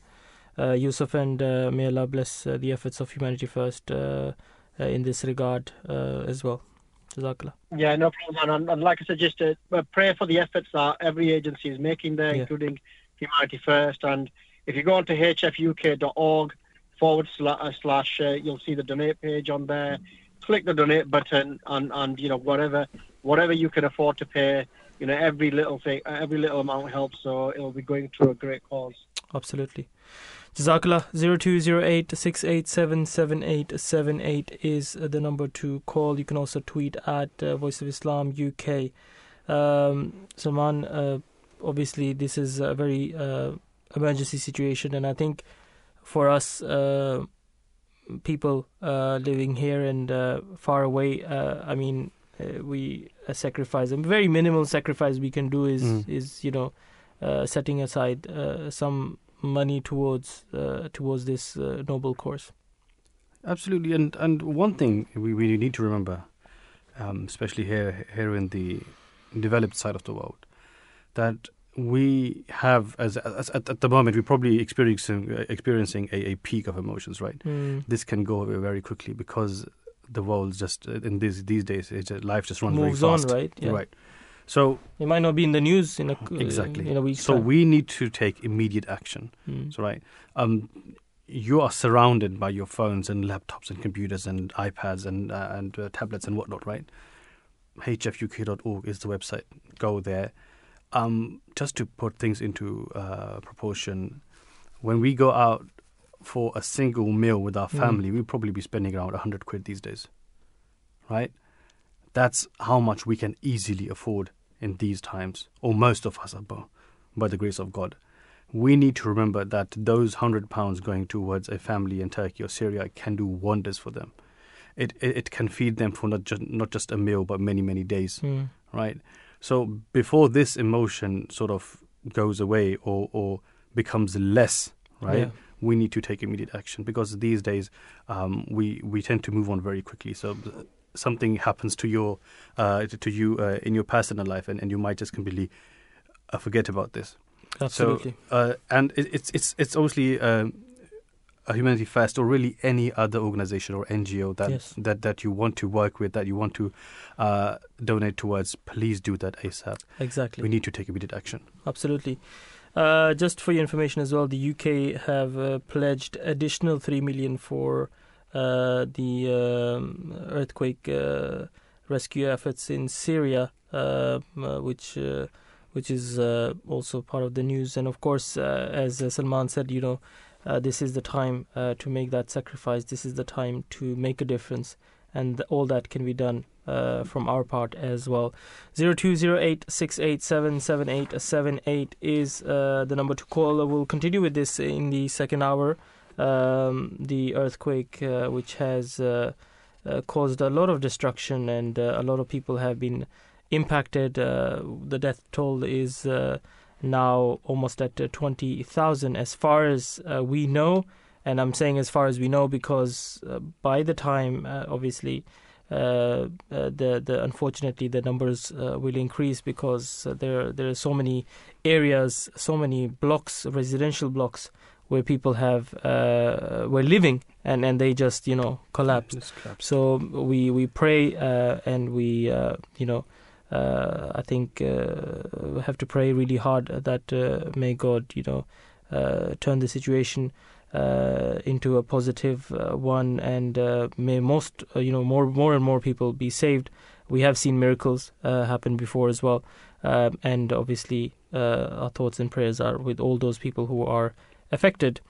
Yusuf, and uh, may Allah bless uh, the efforts of Humanity First in this regard as well. Jazakallah. Yeah, no problem. And, and like I said, just uh, pray for the efforts that every agency is making there, yeah. including Humanity First. And if you go onto hfuk.org forward uh, slash, uh, you'll see the donate page on there. Click the donate button, and, and you know whatever whatever you can afford to pay, you know every little thing, every little amount helps. So it'll be going to a great cause. Absolutely. Jazakallah 0208 is the number to call. You can also tweet at uh, Voice of Islam UK. Um, Salman, uh, obviously, this is a very uh, emergency situation, and I think for us, uh, people uh, living here and uh, far away, I mean, we sacrifice a very minimal sacrifice we can do is mm. is you know setting aside some money towards uh, towards this uh, noble cause. Absolutely, and and one thing we, we need to remember, um, especially here here in the developed side of the world, that we have as, as at, at, the moment we're probably experiencing uh, experiencing a, a, peak of emotions. Right, mm. this can go away very quickly because the world just in these these days life just runs Moves very fast. on, right? Yeah. Right. So it might not be in the news in a exactly in a week. So time. we need to take immediate action. Mm. So right, um, you are surrounded by your phones and laptops and computers and iPads and uh, and uh, tablets and whatnot, right? hfuk.org is the website. Go there. Um, just to put things into uh, proportion, when we go out for a single meal with our Mm. family, we'll probably be spending around 100 quid these days, right? That's how much we can easily afford in these times, or most of us are, by- the grace of God. We need to remember that those 100 pounds going towards a family in Turkey or Syria can do wonders for them. It, it, it can feed them for not just, not just a meal, but many, many days Mm. right? So before this emotion sort of goes away or, or becomes less, right? Yeah. We need to take immediate action because these days um, we we tend to move on very quickly. So something happens to your uh, to- you uh, in your personal life, and, and you might just completely uh, forget about this. Absolutely. So, uh, and it, it's it's it's obviously um, a Humanity First or really any other organization or NGO that Yes. that that you want to work with, that you want to uh, donate towards. Please do that ASAP. exactly. We need to take immediate action. Absolutely. Uh, just for your information as well, the UK have uh, pledged additional three million for the um, earthquake uh, rescue efforts in Syria, uh, uh, which uh, which is uh, also part of the news. And of course, uh, as uh, Salman said, you know, uh, this is the time uh, to make that sacrifice. This is the time to make a difference, and all that can be done uh, from our part as well. Zero two zero eight six eight seven seven eight seven eight is uh, the number to call. We'll continue with this in the second hour. Um, the earthquake, uh, which has uh, uh, caused a lot of destruction and uh, a lot of people have been impacted. The death toll is now almost at uh, 20,000 as far as we know. And I'm saying as far as we know because by the time, obviously, uh, uh, the the unfortunately the numbers uh, will increase because there there are so many areas, so many blocks, residential blocks where people have uh, were living and and they just you know collapsed. Just collapse. So we we pray uh, and we uh, you know uh, I think uh, have to pray really hard that uh, may God you know uh, turn the situation uh, into a positive uh, one and uh, may most uh, you know more more and more people be saved. We have seen miracles uh, happen before as well, um, and obviously uh, our thoughts and prayers are with all those people who are affected.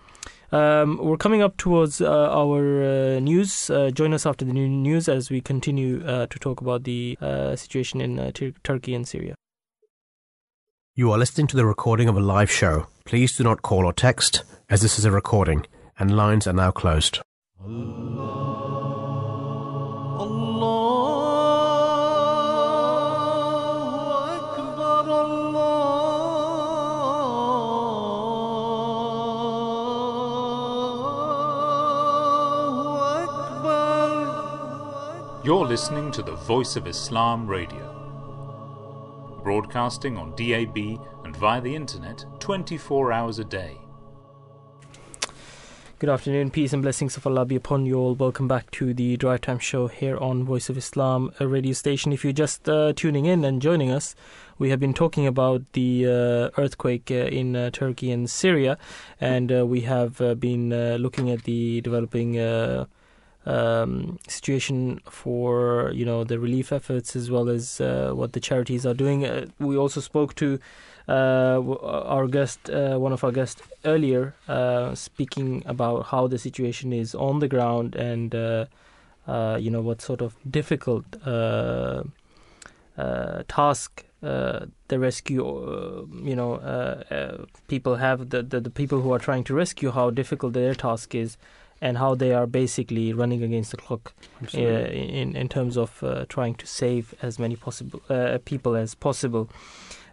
Um, we're coming up towards uh, our uh, news. Uh, join us after the new news as we continue uh, to talk about the uh, situation in uh, Tur- Turkey and Syria. You are listening to the recording of a live show. Please do not call or text, as this is a recording, and lines are now closed. Allah. Allah. You're listening to the Voice of Islam Radio, broadcasting on DAB and via the internet 24 hours a day. Good afternoon, peace and blessings of Allah be upon you all. Welcome back to the Drive Time Show here on Voice of Islam, radio station. If you're just uh, tuning in and joining us, we have been talking about the uh, earthquake uh, in uh, Turkey and Syria, and uh, we have uh, been uh, looking at the developing um, situation for you know the relief efforts as well as uh, what the charities are doing. Uh, we also spoke to uh, our guest, uh, one of our guests earlier, uh, speaking about how the situation is on the ground and uh, uh, you know what sort of difficult uh, uh, task uh, the rescue, uh, you know, uh, uh, people have the, the the people who are trying to rescue how difficult their task is, and how they are basically running against the clock uh, in in terms of uh, trying to save as many possible uh, people as possible.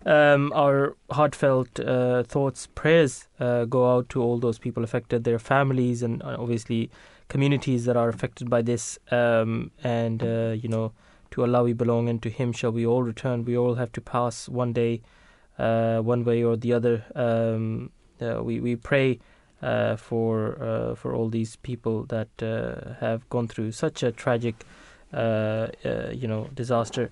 Um, our heartfelt uh, thoughts, prayers uh, go out to all those people affected, their families, and uh, obviously communities that are affected by this. Um, and uh, you know, to Allah we belong, and to Him shall we all return. We all have to pass one day, uh, one way or the other. Um, uh, we we pray for uh, for all these people that uh, have gone through such a tragic uh, uh, you know disaster.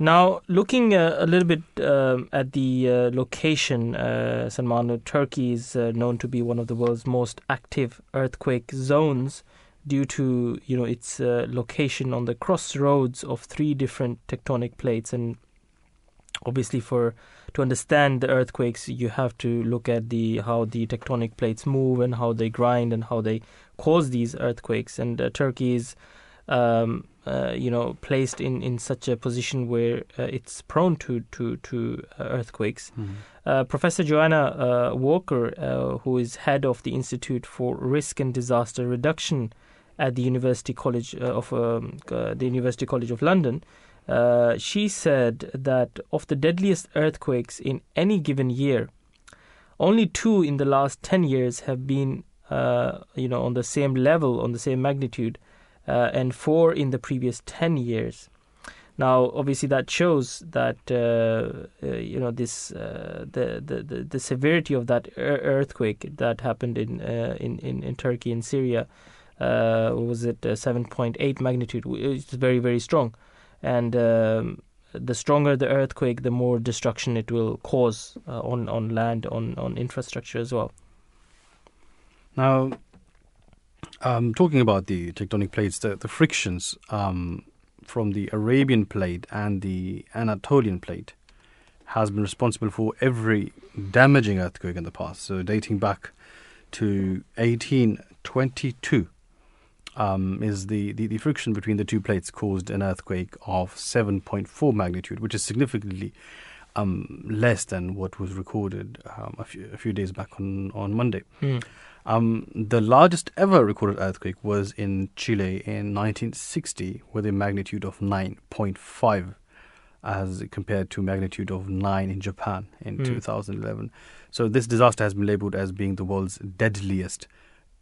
Now, looking uh, a little bit um, at the uh, location, uh, Salman, Turkey is uh, known to be one of the world's most active earthquake zones due to you know its uh, location on the crossroads of three different tectonic plates, and obviously for to understand the earthquakes, you have to look at the how the tectonic plates move and how they grind and how they cause these earthquakes. And uh, Turkey is, um, uh, you know, placed in, in such a position where uh, it's prone to to to uh, earthquakes. Uh, Professor Joanna uh, Walker, uh, who is head of the Institute for Risk and Disaster Reduction at the University College of um, uh, the University College of London, uh, she said that of the deadliest earthquakes in any given year, only two in the last 10 years have been, uh, you know, on the same level, on the same magnitude, uh, and four in the previous 10 years. Now, obviously, that shows that uh, uh, you know this the, the the the severity of that ear- earthquake that happened in in, in in Turkey and Syria. Uh, was it uh, 7.8 magnitude? It's very very strong, and um, the stronger the earthquake, the more destruction it will cause uh, on on land, on on infrastructure as well. Now, um, talking about the tectonic plates, the, the frictions um, from the Arabian plate and the Anatolian plate has been responsible for every damaging earthquake in the past. So, dating back to 1822, um, is the, the, the friction between the two plates caused an earthquake of 7.4 magnitude, which is significantly um, less than what was recorded um, a, few, a few days back on, on Monday. Um, the largest ever recorded earthquake was in Chile in 1960 with a magnitude of 9.5 as compared to magnitude of 9 in Japan in Hmm. 2011. So this disaster has been labeled as being the world's deadliest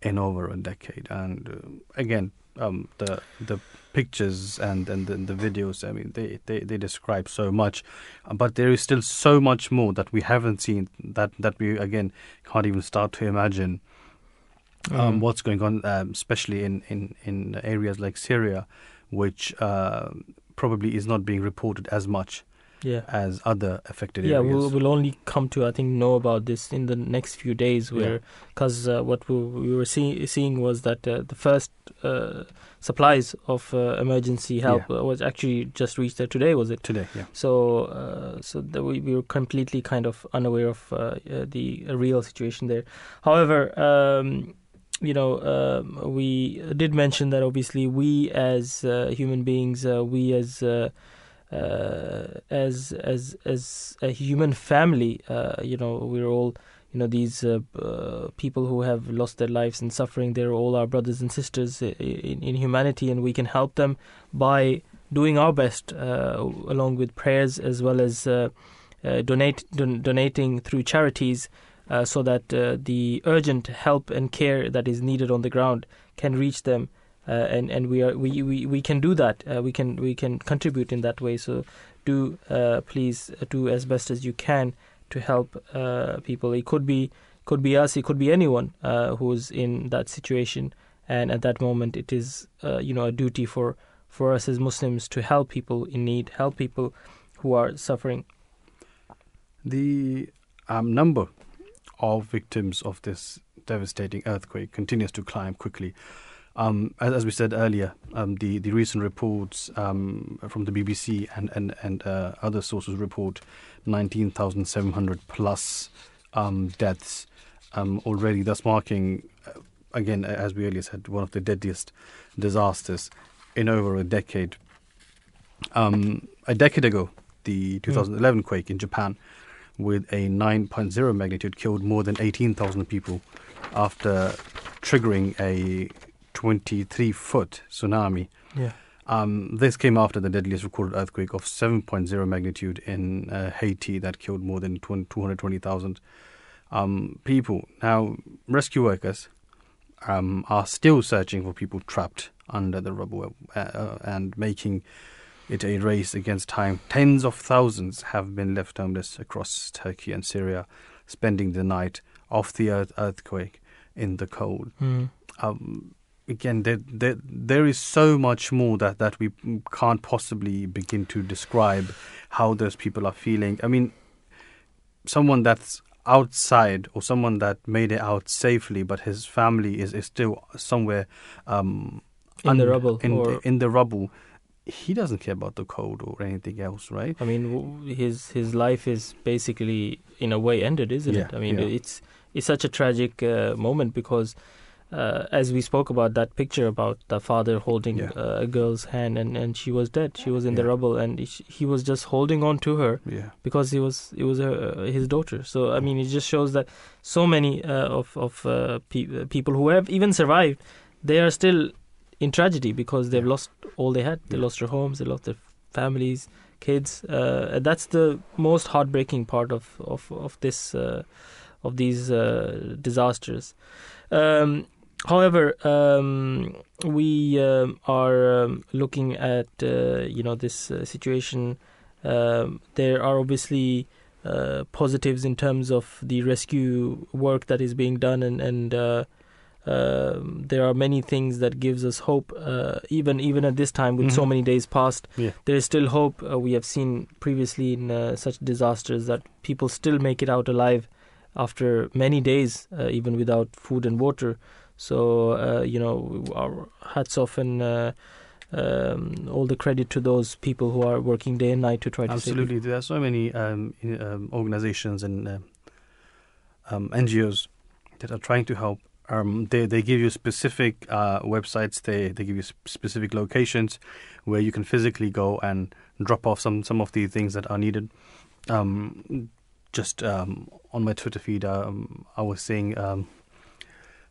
in over a decade. And uh, again, um, the the pictures and, and the, the videos, I mean, they, they, they describe so much, Uh, but there is still so much more that we haven't seen that, that we, again, can't even start to imagine um, Mm. what's going on, um, especially in, in, in areas like Syria, which uh, probably is not being reported as much Yeah. as other affected Yeah, areas. we'll, we'll only come to I think know about this in the next few days, where because uh, what we, we were see, seeing was that uh, the first uh, supplies of uh, emergency help Yeah. uh, was actually just reached there today. Was it? Today, yeah. So, uh, so we, we were completely kind of unaware of uh, uh, the real situation there. However, um, you know, um, we did mention that obviously we as uh, human beings, uh, we as as as as a human family, uh, you know, we're all. You know these uh, uh, people who have lost their lives and suffering. They're all our brothers and sisters in, in humanity, and we can help them by doing our best, uh, along with prayers as well as uh, uh, donate don- donating through charities, uh, so that uh, the urgent help and care that is needed on the ground can reach them, uh, and and we are we, we, we can do that. Uh, we can we can contribute in that way. So do uh, please do as best as you can to help uh, people. It could be could be us. It could be anyone uh, who's in that situation. And at that moment, it is uh, you know a duty for for us as Muslims to help people in need, help people who are suffering. The um, number of victims of this devastating earthquake continues to climb quickly. Um, as, as we said earlier, um, the, the recent reports um, from the BBC and, and, and uh, other sources report 19,700 plus um, deaths um, already, thus marking, uh, again, as we earlier said, one of the deadliest disasters in over a decade. Um, a decade ago, the 2011 quake in Japan with a 9.0 magnitude killed more than 18,000 people after triggering a 23 foot tsunami. Yeah. Um, this came after the deadliest recorded earthquake of 7.0 magnitude in uh, Haiti that killed more than 220,000 um, people. Now, rescue workers um, are still searching for people trapped under the rubble uh, uh, and making it a race against time. Tens of thousands have been left homeless across Turkey and Syria, spending the night of the earth- earthquake in the cold. Mm. Um, again, there, there, there is so much more that, that we can't possibly begin to describe how those people are feeling. I mean, someone that's outside or someone that made it out safely, but his family is, is still somewhere um, In the rubble, In, or- in the rubble. He doesn't care about the cold or anything else, right? I mean, his his life is basically in a way ended, isn't Yeah, it? I mean, yeah. it's it's such a tragic uh, moment because, uh, as we spoke about that picture about the father holding Yeah. uh, a girl's hand and, and she was dead, she was in the rubble, and he, he was just holding on to her Yeah. because he was it was her, his daughter. So I mean, it just shows that so many uh, of of uh, pe- uh, people who have even survived, they are still in tragedy because they've Yeah. lost all they had. They Yeah. lost their homes, they lost their families, kids. Uh, that's the most heartbreaking part of of of this uh, of these uh, disasters. Um, however, um, we um, are um, looking at uh, you know this uh, situation. Um, there are obviously uh, positives in terms of the rescue work that is being done, and and uh, um, there are many things that gives us hope. Uh, even even at this time, with so Mhm. many days past, Yeah. there is still hope. Uh, we have seen previously in uh, such disasters that people still make it out alive after many days, uh, even without food and water. So uh, you know, our hats off and. Uh, um, all the credit to those people who are working day and night to try to save Absolutely, there are so many um, in, um, organizations and um, um, NGOs that are trying to help. Um, they they give you specific uh, websites. They they give you sp- specific locations where you can physically go and drop off some some of the things that are needed. Um, just um, on my Twitter feed, um, I was seeing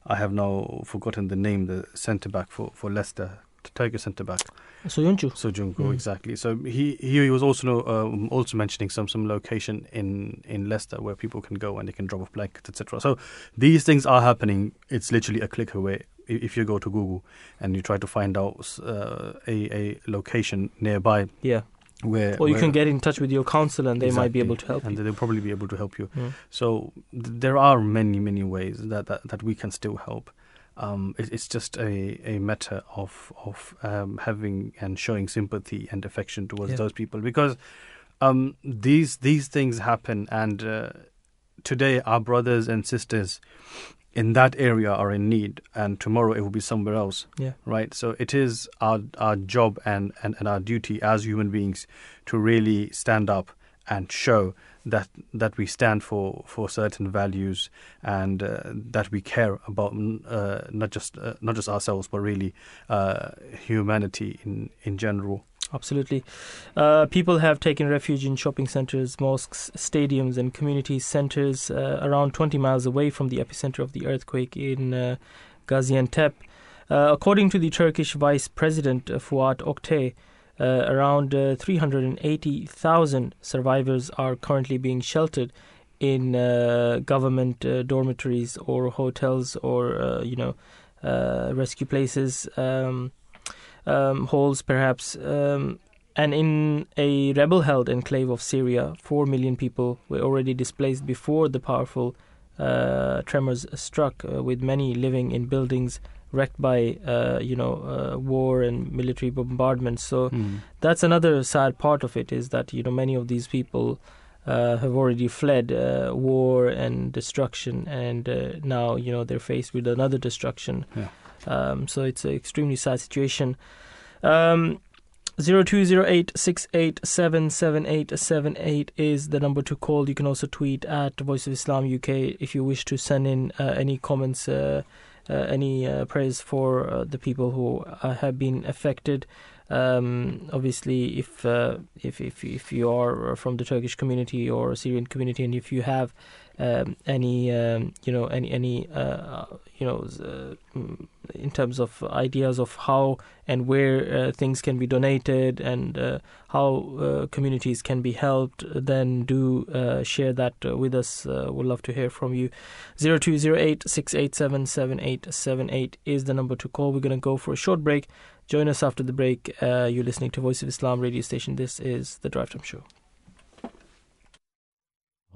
I have now forgotten the name. The centre back for for Leicester, the Turkish centre back. Söyüncü. So Junko, Mm. exactly. So he he was also um, also mentioning some some location in in Leicester where people can go and they can drop off blankets, etc. So these things are happening. It's literally a click away. If you go to Google and you try to find out uh, a a location nearby Yeah. Where Or you where- can get in touch with your council and they might be able to help and you. they'll probably be able to help you. Mm. So th- there are many, many ways that, that, that we can still help. Um, it, it's just a, a matter of of um, having and showing sympathy and affection towards Yeah. those people because um, these these things happen and uh, today our brothers and sisters in that area are in need and tomorrow it will be somewhere else Yeah. right so it is our our job and, and, and our duty as human beings to really stand up and show that that we stand for, for certain values and uh, that we care about uh, not just uh, not just ourselves but really uh, humanity in in general. Absolutely. Uh, people have taken refuge in shopping centers, mosques, stadiums, and community centers uh, around 20 miles away from the epicenter of the earthquake in uh, Gaziantep. Uh, according to the Turkish Vice President uh, Fuat Oktay, uh, around uh, 380,000 survivors are currently being sheltered in government dormitories or hotels or, you know, rescue places. Um, um, holes, perhaps. Um, and in a rebel held enclave of Syria, 4 million people were already displaced before the powerful uh, tremors struck, uh, with many living in buildings wrecked by, uh, you know, uh, war and military bombardments. So that's another sad part of it is that, you know, many of these people. Uh, have already fled uh, war and destruction, and uh, now you know they're faced with another destruction. Yeah. Um, so it's an extremely sad situation. Um, 0208687778 is the number to call. You can also tweet at Voice of Islam UK if you wish to send in uh, any comments, uh, uh, any uh, prayers for uh, the people who uh, have been affected. Um, obviously, if, if if if you are from the Turkish community or Syrian community, and if you have um, any um, you know any any uh, you know uh, in terms of ideas of how and where uh, things can be donated and uh, how uh, communities can be helped, then do uh, share that with us. We'd love to hear from you. 0208 687 7878 is the number to call. We're going to go for a short break. Join us after the break. You're listening to Voice of Islam radio station. This is the Drive Time Show.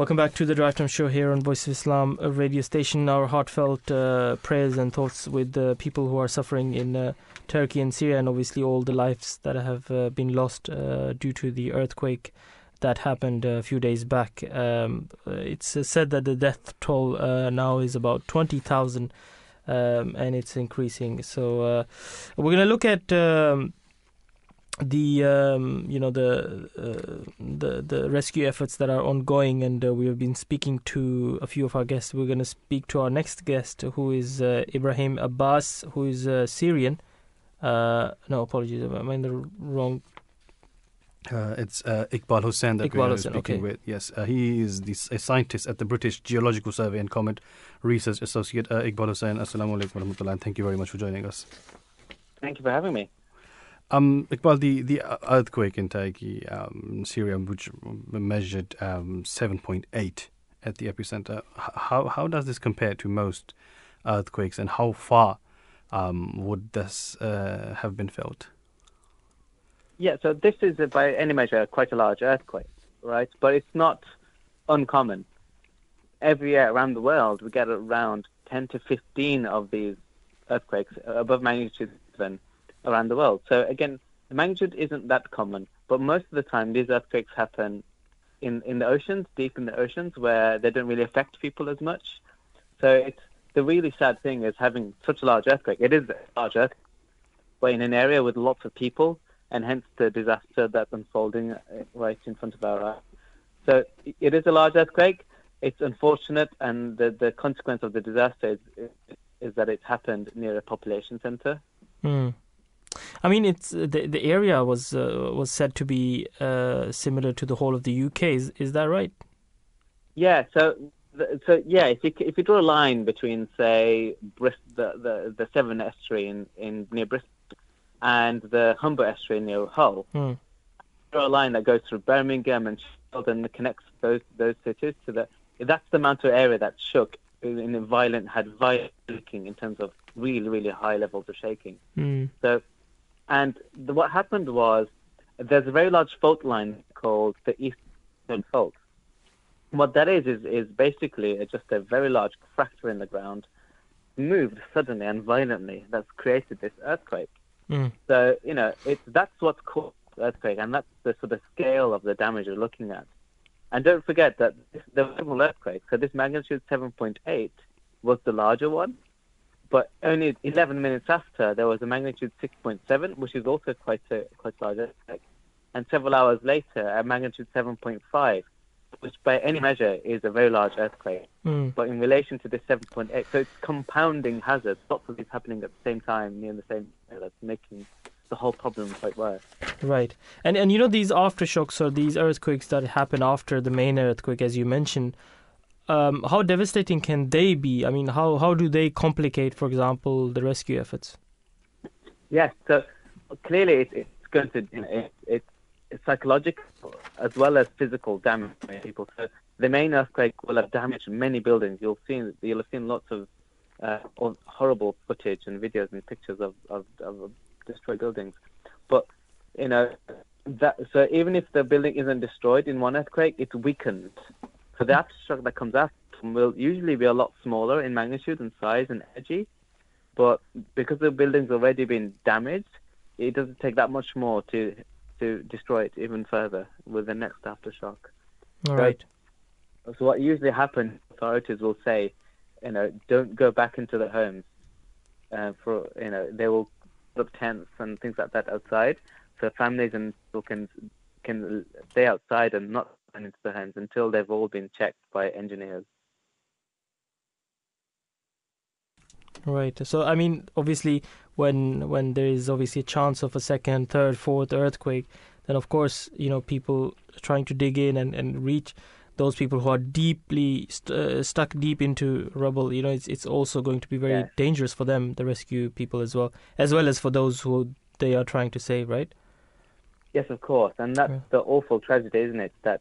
Welcome back to the Drive Time Show here on Voice of Islam a radio station. Our heartfelt uh, prayers and thoughts with the people who are suffering in uh, Turkey and Syria, and obviously all the lives that have uh, been lost uh, due to the earthquake that happened a few days back. Um, uh, it's said that the death toll now is about 20,000 um, and it's increasing. So we're going to look at. Um, the um, you know the uh, the the rescue efforts that are ongoing, and uh, we have been speaking to a few of our guests. We're going to speak to our next guest, who is uh, Ibrahim Abbas, who is uh, Syrian. Uh, no, apologies, I'm in the wrong. Uh, it's Iqbal Hussain that Iqbal we're Hussain, speaking okay. with. Yes, he is the, a scientist at the British Geological Survey and Comet Research Associate. Iqbal Hussain, Assalamu alaikum wa rahmatullah, and thank you very much for joining us. Thank you for having me. Um, Iqbal, the, the earthquake in Turkey, um, Syria, which measured um, 7.8 at the epicenter, how, how does this compare to most earthquakes and how far um, would this uh, have been felt? Yeah, so this is, uh, by any measure, quite a large earthquake, right? But it's not uncommon. Every year around the world, we get around 10 to 15 of these earthquakes above magnitude 7 around the world. So again, the magnitude isn't that common, but most of the time these earthquakes happen in, in the oceans, deep in the oceans, where they don't really affect people as much. So it's the really sad thing is having such a large earthquake. It is a large earthquake, but in an area with lots of people, and hence the disaster that's unfolding uh, right in front of our eyes. So it is a large earthquake. It's unfortunate, and the, the consequence of the disaster is, is, is that it's happened near a population center. Mm. I mean, it's uh, the the area was uh, was said to be uh, similar to the whole of the UK. Is is that right? Yeah. So so yeah, if you if you draw a line between say Brist, the, the the Severn estuary in, in near Bristol and the Humber estuary near Hull, Hmm. draw a line that goes through Birmingham and Sheffield and connects those those cities to the that's the amount of area that shook in a violent had violent shaking in terms of really really high levels of shaking. Hmm. So, and the, what happened was there's a very large fault line called the Eastern Fault. What that is is is basically just a very large fracture in the ground, moved suddenly and violently. That's created this earthquake. Mm. So you know, it's that's what's caused the earthquake, and that's the sort of scale of the damage you're looking at. And don't forget that this, there was several earthquakes. So this magnitude 7.8 was the larger one, but only 11 minutes after there was a magnitude 6.7, which is also quite a quite large earthquake. And several hours later, a magnitude 7.5, which by any measure is a very large earthquake. Mm. But in relation to this 7.8, so it's compounding hazards, lots of these happening at the same time near the same area, that's making the whole problem quite worse. Right, and and you know these aftershocks or these earthquakes that happen after the main earthquake, as you mentioned. Um, how devastating can they be? I mean, how how do they complicate, for example, the rescue efforts? Yes, so clearly it, it's going to, you know, it, it, it's psychological as well as physical damage to people. So the main earthquake will have damaged many buildings. You'll see, you'll have seen lots of uh, horrible footage and videos and pictures of, of, of destroyed buildings. But you know, that so even if the building isn't destroyed in one earthquake, it's weakened. So the aftershock that comes after will usually be a lot smaller in magnitude and size and energy. But because the building's already been damaged, it doesn't take that much more to to destroy it even further with the next aftershock. All right. So what usually happens, authorities will say, you know, don't go back into the homes. Uh, for you know, they will put up tents and things like that outside, so families and people can can stay outside and not run into the homes until they've all been checked by engineers. Right. So I mean, obviously, when when there is obviously a chance of a second, third, fourth earthquake, then of course you know people trying to dig in and, and reach those people who are deeply st- uh, stuck deep into rubble. You know, it's it's also going to be very Yeah. dangerous for them, the rescue people as well, as well as for those who they are trying to save. Right. Yes, of course, and that's Yeah. the awful tragedy, isn't it? That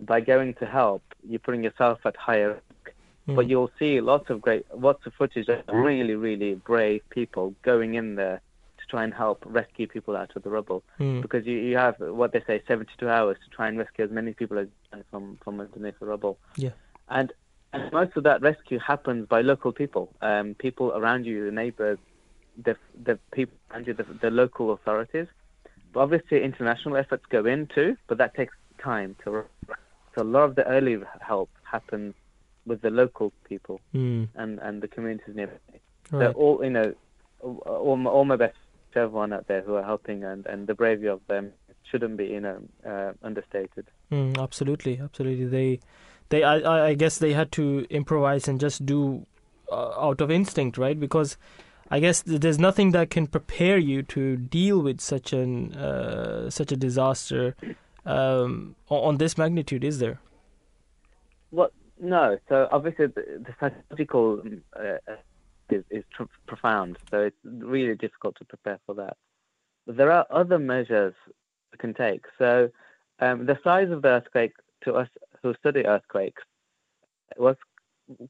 by going to help, you're putting yourself at higher risk But you'll see lots of great, lots of footage of really, really brave people going in there to try and help rescue people out of the rubble. Mm. Because you, you have what they say, 72 hours to try and rescue as many people as from from underneath the rubble. Yeah. And and most of that rescue happens by local people, um, people around you, the neighbours, the the people around you, the, the local authorities. But obviously, international efforts go in too, but that takes time to. A lot of the early help happens with the local people Mm. and and the communities nearby. So all you know, all my, all my best to everyone out there who are helping, and and the bravery of them shouldn't be you know uh, understated. Mm, absolutely, absolutely. They, they. I, I- I guess they had to improvise and just do uh, out of instinct, right? Because I guess there's nothing that can prepare you to deal with such an uh, such a disaster um, on this magnitude, is there? Well, no. So obviously the, the psychological um, uh, is is tr- profound. So it's really difficult to prepare for that. But there are other measures we can take. So um, the size of the earthquake to us who study earthquakes was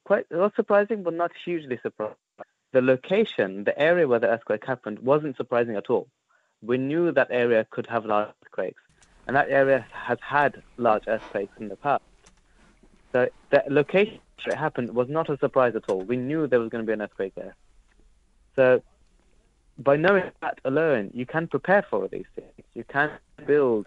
quite it was surprising, but not hugely surprising. The location, the area where the earthquake happened, wasn't surprising at all. We knew that area could have large earthquakes, and that area has had large earthquakes in the past. So the location where it happened was not a surprise at all. We knew there was going to be an earthquake there. So by knowing that alone, you can prepare for these things. You can build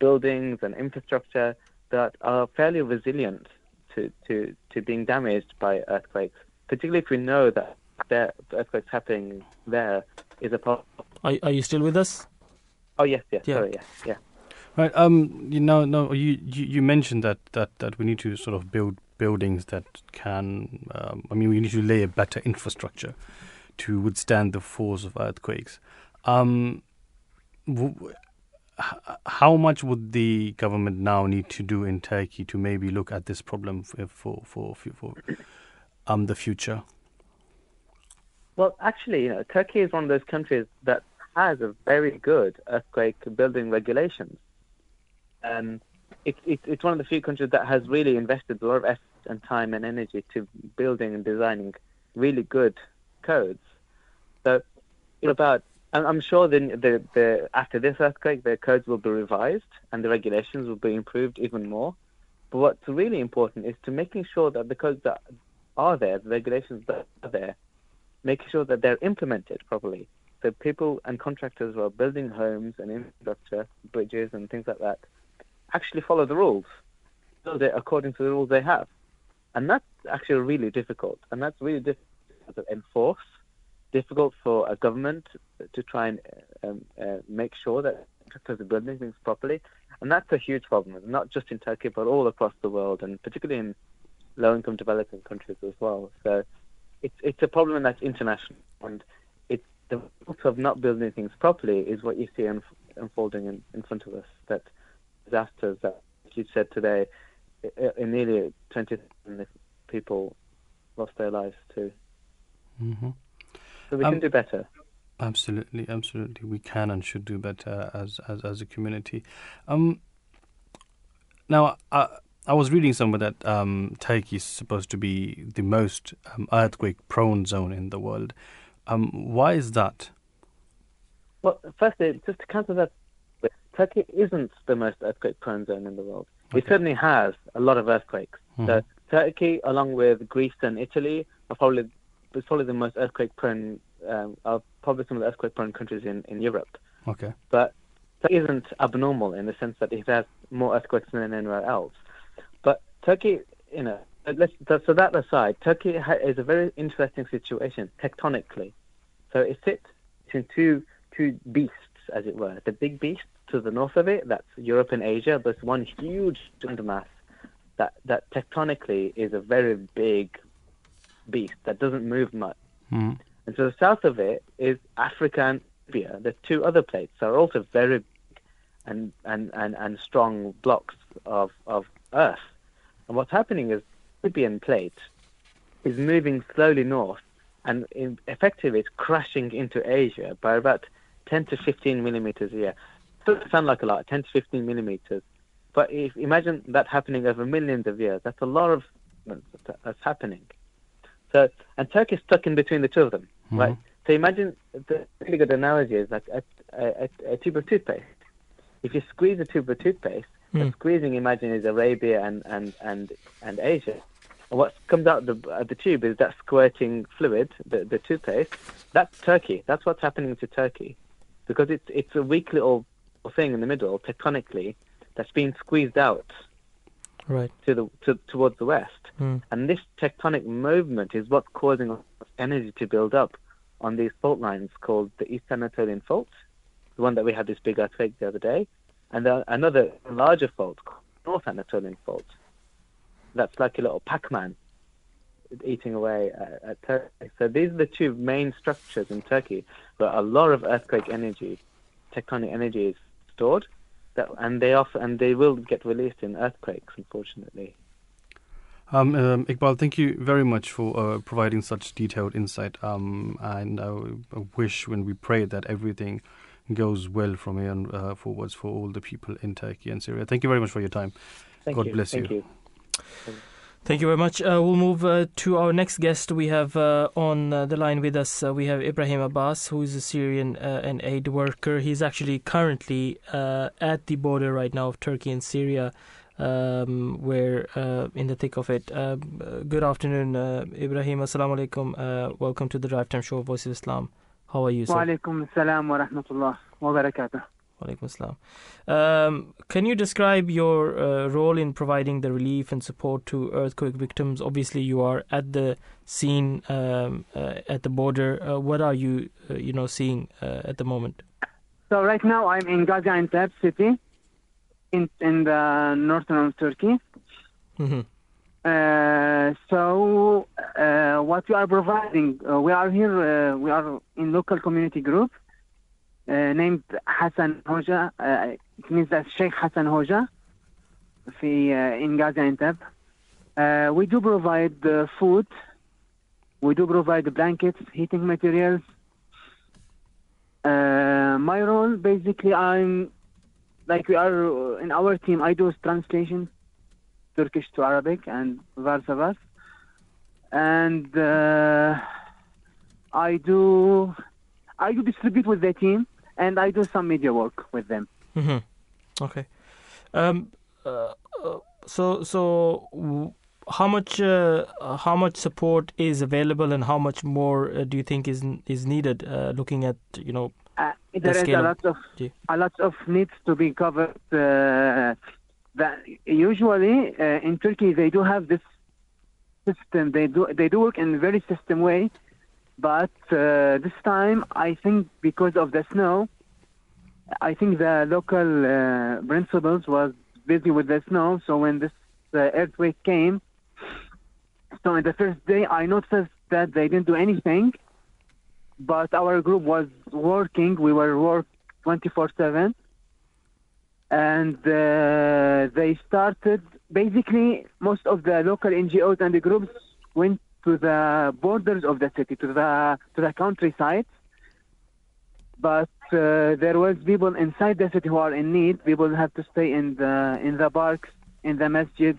buildings and infrastructure that are fairly resilient to, to, to being damaged by earthquakes, particularly if we know that there earthquakes happening there is a problem. Are, are you still with us? Oh yes, yes, Yeah. sorry, yes, yeah. Right. Um. You know. No. You, you. Mentioned that that that we need to sort of build buildings that can. Um, I mean, we need to lay a better infrastructure to withstand the force of earthquakes. Um. W- how much would the government now need to do in Turkey to maybe look at this problem for for for, for, for um the future? Well, actually, you know, Turkey is one of those countries that has a very good earthquake building regulations. Um, it, it, it's one of the few countries that has really invested a lot of effort and time and energy to building and designing really good codes. So, know, about I'm, I'm sure the, the, the after this earthquake, the codes will be revised and the regulations will be improved even more. But what's really important is to making sure that the codes that are there, the regulations that are there, making sure that they're implemented properly. So people and contractors who are building homes and infrastructure, bridges and things like that, actually follow the rules, build it according to the rules they have. And that's actually really difficult. And that's really difficult to enforce, difficult for a government to try and um, uh, make sure that contractors are building things properly. And that's a huge problem, not just in Turkey, but all across the world, and particularly in low-income developing countries as well. So it's it's a problem that's international, and it's the result of not building things properly is what you see unfolding in, in front of us. That disasters that you said today, in nearly 20 people lost their lives too. Mm-hmm. So we Um, can do better. Absolutely, absolutely. We can and should do better as as, as a community. Um, now, I, I was reading somewhere that um, Turkey is supposed to be the most um, earthquake-prone zone in the world. Um, why is that? Well, firstly, just to counter that, Turkey isn't the most earthquake-prone zone in the world. It certainly has a lot of earthquakes. So Turkey, along with Greece and Italy, are probably is probably the most earthquake-prone, um, are probably some of the earthquake-prone countries in, in Europe. Okay. But that isn't abnormal in the sense that it has more earthquakes than anywhere else. But Turkey, you know, let's, so that aside, Turkey ha- is a very interesting situation tectonically. So it sits between two two beasts, as it were. The big beast to the north of it, that's Europe and Asia. There's one huge landmass that that tectonically is a very big beast that doesn't move much. Mhm. And to the south of it is Africa and Arabia. The two other plates are also very big and, and, and, and strong blocks of, of earth. And what's happening is the Arabian plate is moving slowly north and in, effectively it's crashing into Asia by about 10 to 15 millimeters a year. Doesn't sound like a lot, 10 to 15 millimeters. But if imagine that happening over millions of years, that's a lot of that's happening. So, and Turkey is stuck in between the two of them, right? So imagine the really good analogy is like a, a, a, tube of toothpaste. If you squeeze a tube of toothpaste, the Hmm. squeezing imagine is Arabia and and and and Asia. And what comes out the uh, the tube is that squirting fluid, the the toothpaste. That's Turkey. That's what's happening to Turkey, because it's it's a weak little thing in the middle tectonically that's being squeezed out Right. to the to, towards the west. Hmm. And this tectonic movement is what's causing energy to build up on these fault lines called the East Anatolian Fault, the one that we had this big earthquake the other day, and another larger fault called North Anatolian Fault. That's like a little Pac-Man eating away at, at Turkey. So these are the two main structures in Turkey where a lot of earthquake energy, tectonic energy is stored, that, and they often and they will get released in earthquakes, unfortunately. Um, um, Iqbal, thank you very much for uh, providing such detailed insight. Um, and I, I wish when we pray that everything goes well from here and uh, forwards for all the people in Turkey and Syria. Thank you very much for your time. Thank God you. bless Thank you. Thank you very much. Uh, we'll move uh, to our next guest. We have uh, on uh, the line with us, uh, we have Ibrahim Abbas, who is a Syrian uh, and aid worker. He's actually currently at the border right now of Turkey and Syria. Um, in the thick of it. good afternoon, Ibrahim. Assalamu alaikum. welcome to the Drive Time Show, Voice of Islam. How are you, sir? Wa alaikum assalam wa rahmatullah wa barakatuh. Walaikum assalam. Um, can you describe your uh, role in providing the relief and support to earthquake victims? Obviously, you are at the scene um, uh, at the border. Uh, what are you, uh, you know, seeing uh, at the moment? So right now I'm in Gaza Gaziantep city, in in the northern of Turkey. hmm Uh, so uh, what we are providing, uh, we are here. Uh, we are in local community group named Hassan Hoja. Uh, it means that Sheikh Hassan Hoja. في, uh, in Gaziantep. Uh, we do provide uh, food. We do provide the blankets, heating materials. Uh, my role, basically, I'm like we are uh, in our team. I do translation, Turkish to Arabic, and vice versa. And uh, I do, I do distribute with the team, and I do some media work with them. hmm Okay. Um, uh, uh, so, so how much, uh, how much support is available, and how much more uh, do you think is is needed? Uh, looking at you know, Uh, The there is a lot of Yeah. a lot of needs to be covered. Uh, that usually uh, in Turkey they do have this system. They do they do work in a very system way, but uh, this time I think because of the snow, I think the local uh, principals was busy with the snow. So when this uh, earthquake came, so in the first day I noticed that they didn't do anything but our group was working. We were work 24/7, and uh, they started. Basically, most of the local NGOs and the groups went to the borders of the city, to the to the countryside. But uh, there was people inside the city who are in need. People have to stay in the in the parks, in the masjids,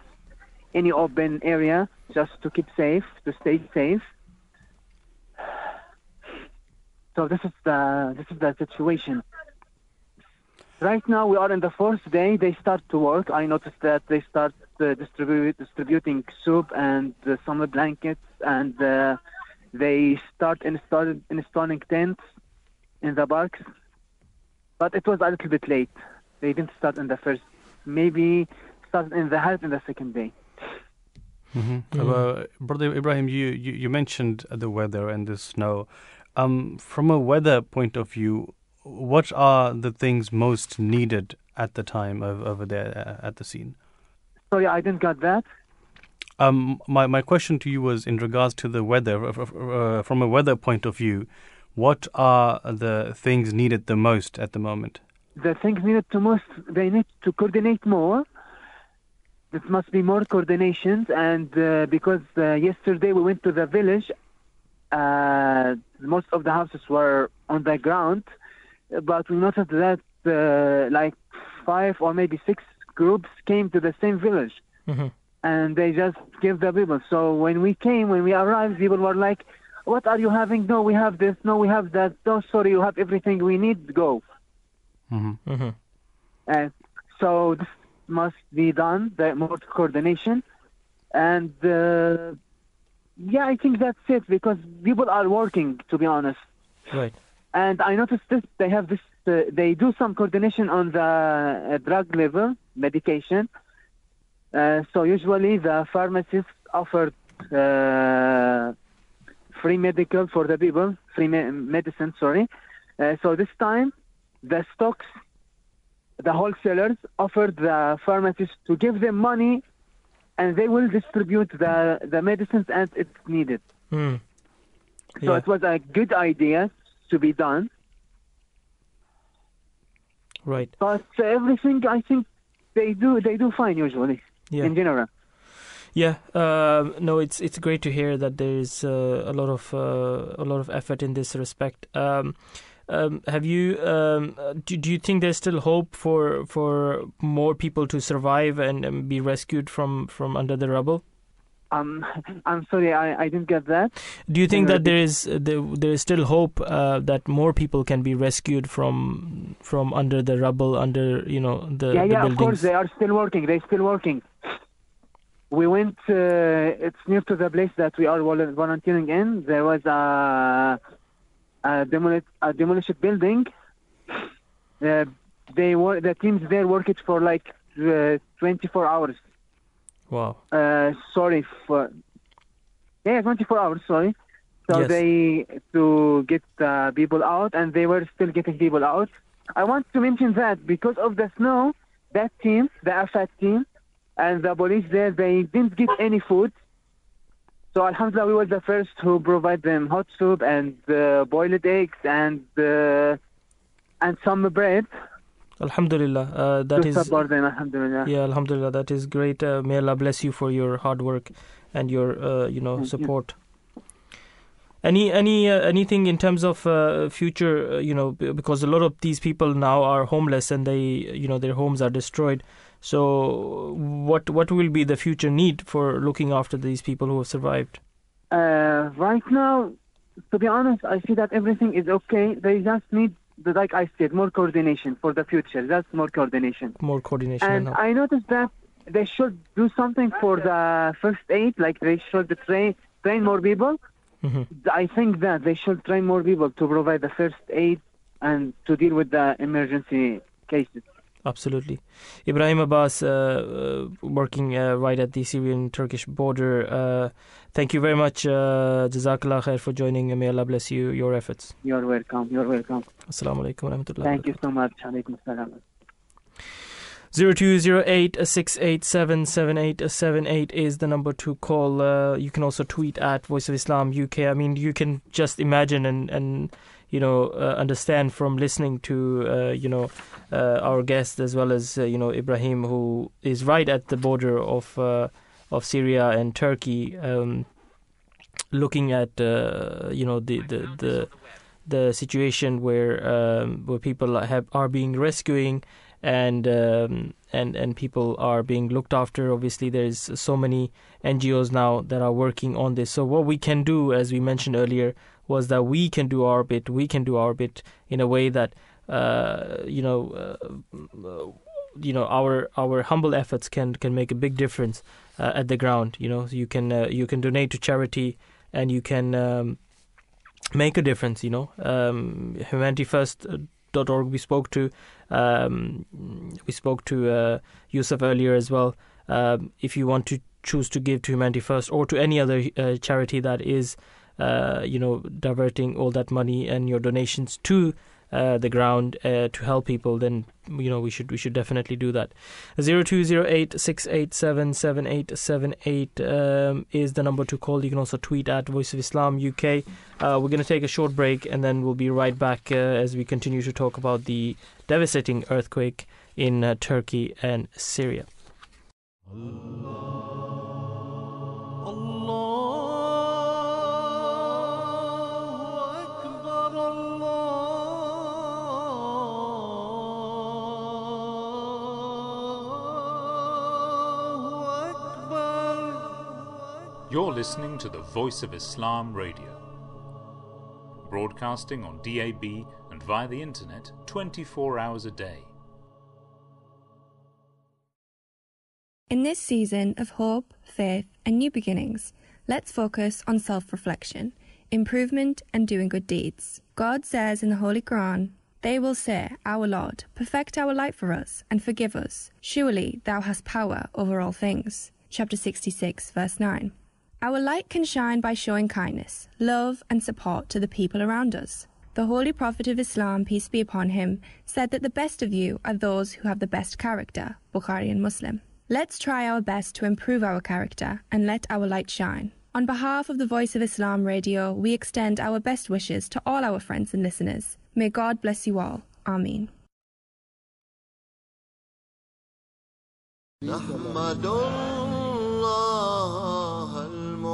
any open area, just to keep safe, to stay safe. So this is the this is the situation. Right now we are in the fourth day. They start to work. I noticed that they start uh, distribute, distributing soup and uh, summer blankets, and uh, they start install, installing tents in the parks. But it was a little bit late. They didn't start in the first. Maybe started in the half in the second day. Mm-hmm. Uh, Brother Ibrahim, you, you, you mentioned the weather and the snow. Um, from a weather point of view, what are the things most needed at the time of, over there uh, at the scene? Sorry, I didn't got that. Um, my, my question to you was in regards to the weather. Uh, from a weather point of view, what are the things needed the most at the moment? the things needed to most they need to coordinate more there must be more coordinations and uh, because uh, yesterday we went to the village uh, most of the houses were on the ground but we noticed that uh, like five or maybe six groups came to the same village hmm and they just give the people. So when we came, when we arrived, people were like, "What are you having? No, we have this. No, we have that. No, sorry, you have everything we need. Go." Mm-hmm. Mm-hmm. And so this must be done, the more coordination. And uh, yeah, I think that's it because people are working, to be honest. Right. And I noticed this, they have this, they do some coordination on the uh, drug level, medication. Uh, so usually the pharmacists offer uh, free medical for the people, free me- medicine, sorry. Uh, so this time, the stocks the wholesalers offered the pharmacists to give them money and they will distribute the, the medicines as it's needed. Mm. So it was a good idea to be done. Right. But everything, I think they do they do fine usually Yeah. in general. Yeah, um, no, it's it's great to hear that there is uh, a lot of uh, a lot of effort in this respect. Um, um, have you um, uh, do, do you think there's still hope for for more people to survive and, and be rescued from from under the rubble? Um, I'm sorry, I, I didn't get that. Do you think that there is uh, there, there is still hope uh, that more people can be rescued from from under the rubble, under you know the, yeah, the yeah, buildings? of course they are still working. They're still working. We went. Uh, it's near to the place that we are volunteering in. There was a a, demoli- a demolished building. Uh, they were the teams there worked for like uh, 24 hours. Wow. Uh, sorry for yeah, 24 hours. Sorry. So Yes. they to get uh, people out, and they were still getting people out. I want to mention that because of the snow, that team, the AFAD team, and the police there, they didn't get any food. So Alhamdulillah, we were the first who provide them hot soup and uh, boiled eggs and uh, and some bread Alhamdulillah, uh, that is support them. Alhamdulillah. Yeah, Alhamdulillah, that is great. Uh, may Allah bless you for your hard work and your, uh, you know, Thank you. support. Any, any, uh, anything in terms of uh, future, uh, you know, because a lot of these people now are homeless and they, you know, their homes are destroyed. So, what, what will be the future need for looking after these people who have survived? Uh, right now, to be honest, I see that everything is okay. They just need, like I said, more coordination for the future. That's more coordination. More coordination. And. I noticed that they should do something for the first aid, like they should train train more people. Mhm. I think that they should train more people to provide the first aid and to deal with the emergency cases. Absolutely. Ibrahim Abbas, uh, uh, working uh, right at the Syrian Turkish border. Uh, thank you very much, uh, Jazakallah khair, for joining. May Allah bless you, your efforts. You're welcome. You're welcome. Assalamu alaikum Thank you so much. Alaikum salam. 0208-687-7878 is the number to call. Uh, you can also tweet at Voice of Islam UK. I mean, you can just imagine and, and you know, uh, understand from listening to, uh, you know, uh, our guest as well as, uh, you know, Ibrahim, who is right at the border of, uh, of Syria and Turkey, um, looking at, you know, the, the, the, the situation where, um, where people have, are being rescuing and um, and and people are being looked after. Obviously, there's so many NGOs now that are working on this. So what we can do, as we mentioned earlier, was that we can do our bit. We can do our bit in a way that uh, you know. Uh, you know our our humble efforts can can make a big difference uh, at the ground you know you can uh, you can donate to charity and you can um, make a difference you know um, humanityfirst.org we spoke to um, we spoke to uh, Yusuf earlier as well. Um, if you want to choose to give to Humanity First or to any other uh, charity that is, uh, you know, diverting all that money and your donations to uh, the ground uh, to help people, then you know we should we should definitely do that. Zero two zero eight six eight seven seven eight seven eight um, is the number to call. You can also tweet at Voice of Islam UK. Uh, we're going to take a short break and then we'll be right back uh, as we continue to talk about the devastating earthquake in uh, Turkey and Syria. Allah. You're listening to the Voice of Islam Radio, broadcasting on DAB and via the internet 24 hours a day. In this season of hope, faith, and new beginnings, let's focus on self reflection, improvement, and doing good deeds. God says in the Holy Quran, They will say, Our Lord, perfect our light for us and forgive us. Surely thou hast power over all things. Chapter 66, verse 9. Our light can shine by showing kindness, love, and support to the people around us. The Holy Prophet of Islam, peace be upon him, said that the best of you are those who have the best character. Bukhari and Muslim. Let's try our best to improve our character and let our light shine. On behalf of the Voice of Islam Radio, we extend our best wishes to all our friends and listeners. May God bless you all. Amin. Hazrat الله المعين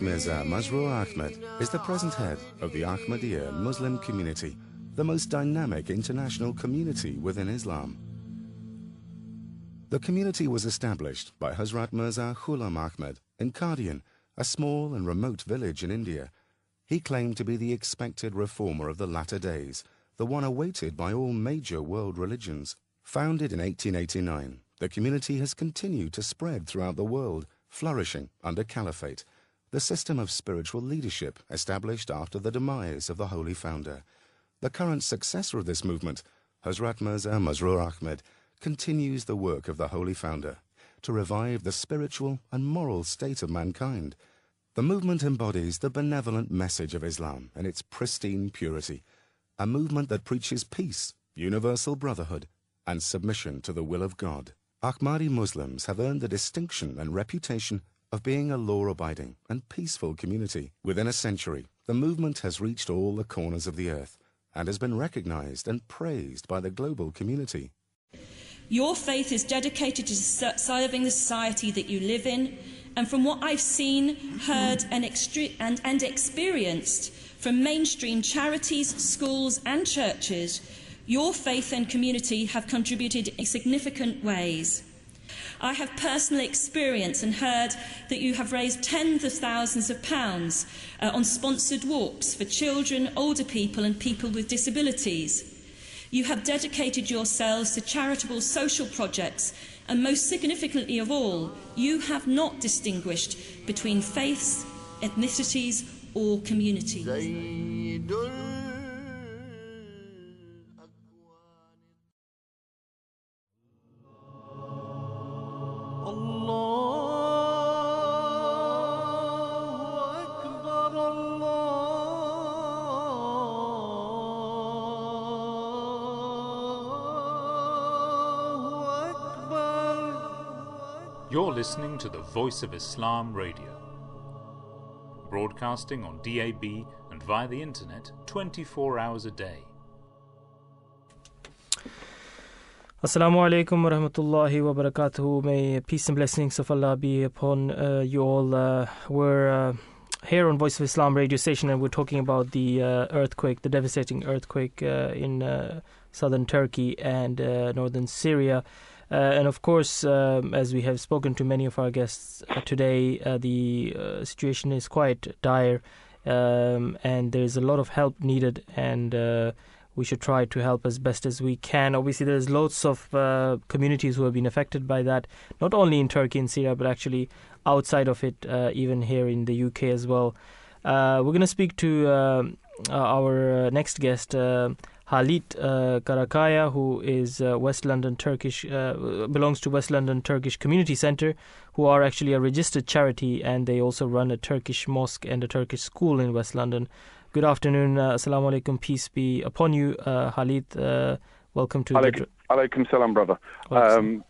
Mirza Masroor Ahmed is the present head of the Ahmadiyya Muslim community, the most dynamic international community within Islam. The community was established by Hazrat Mirza Ghulam Ahmed in Qadian, a small and remote village in India. He claimed to be the expected reformer of the latter days, the one awaited by all major world religions. Founded in 1889, the community has continued to spread throughout the world, flourishing under caliphate, the system of spiritual leadership established after the demise of the holy founder. The current successor of this movement, Hazrat Mirza Masroor Ahmed, continues the work of the holy founder to revive the spiritual and moral state of mankind. The movement embodies the benevolent message of Islam in its pristine purity, a movement that preaches peace, universal brotherhood, and submission to the will of God. Ahmadi Muslims have earned the distinction and reputation of being a law abiding and peaceful community. Within a century, the movement has reached all the corners of the earth and has been recognized and praised by the global community. Your faith is dedicated to serving the society that you live in, and from what I've seen, heard, and, extre- and, and experienced from mainstream charities, schools, and churches, your faith and community have contributed in significant ways. I have personally experienced and heard that you have raised tens of thousands of pounds uh, on sponsored walks for children, older people, and people with disabilities. You have dedicated yourselves to charitable social projects, and most significantly of all, you have not distinguished between faiths, ethnicities, or communities. Listening to the Voice of Islam Radio, broadcasting on DAB and via the internet 24 hours a day. Assalamu alaikum wa rahmatullahi wa. May peace and blessings of Allah be upon uh, you all. Uh, we're uh, here on Voice of Islam radio station and we're talking about the uh, earthquake, the devastating earthquake uh, in uh, southern Turkey and northern Syria. Uh, and of course, um, as we have spoken to many of our guests uh, today, uh, the uh, situation is quite dire um, and there's a lot of help needed. And we should try to help as best as we can. Obviously, there's lots of uh, communities who have been affected by that, not only in Turkey and Syria, but actually outside of it, uh, even here in the UK as well. Uh, we're going to speak to um our next guest, Halit uh, Karakaya, who is uh, West London Turkish, uh, belongs to West London Turkish Community Centre, who are actually a registered charity and they also run a Turkish mosque and a Turkish school in West London. Good afternoon. Uh, Assalamu alaikum. Peace be upon you, uh, Halit. Uh, welcome to the. Alaikum, alaikum salam, brother. Um,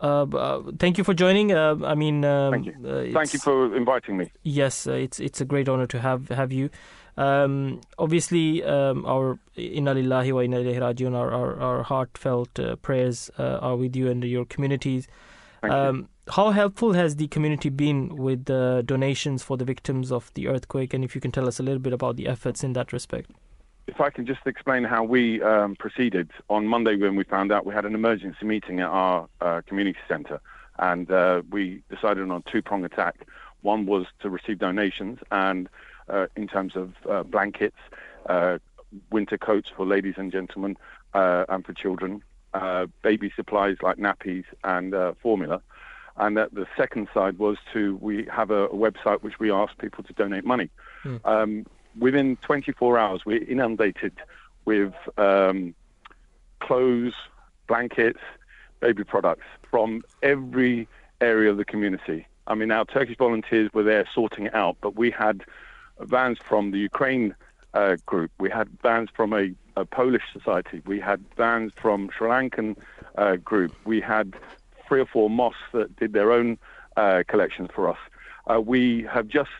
Uh, uh, thank you for joining. I mean, um, Thank you. Thank you for inviting me. Yes, uh, it's it's a great honor to have have you. Um, obviously, um, our inna lillahi wa inna ilaihi rajiun, our, our, our heartfelt uh, prayers uh, are with you and your communities. Um, how helpful has the community been with the donations for the victims of the earthquake? And if you can tell us a little bit about the efforts in that respect. if I can just explain how we um, proceeded on Monday when we found out we had an emergency meeting at our uh, community centre, and uh, we decided on a two-prong attack. One was to receive donations, and in terms of uh, blankets, uh, winter coats for ladies and gentlemen, uh, and for children, uh, baby supplies like nappies and uh, formula. And uh, the second side was to we have a, a website which we ask people to donate money. Hmm. Um, within 24 hours, we're inundated with um, clothes, blankets, baby products from every area of the community. I mean, our Turkish volunteers were there sorting it out, but we had vans from the Ukraine uh, group, we had vans from a, a Polish society, we had vans from Sri Lankan uh, group, we had three or four mosques that did their own uh, collections for us. Uh, we have just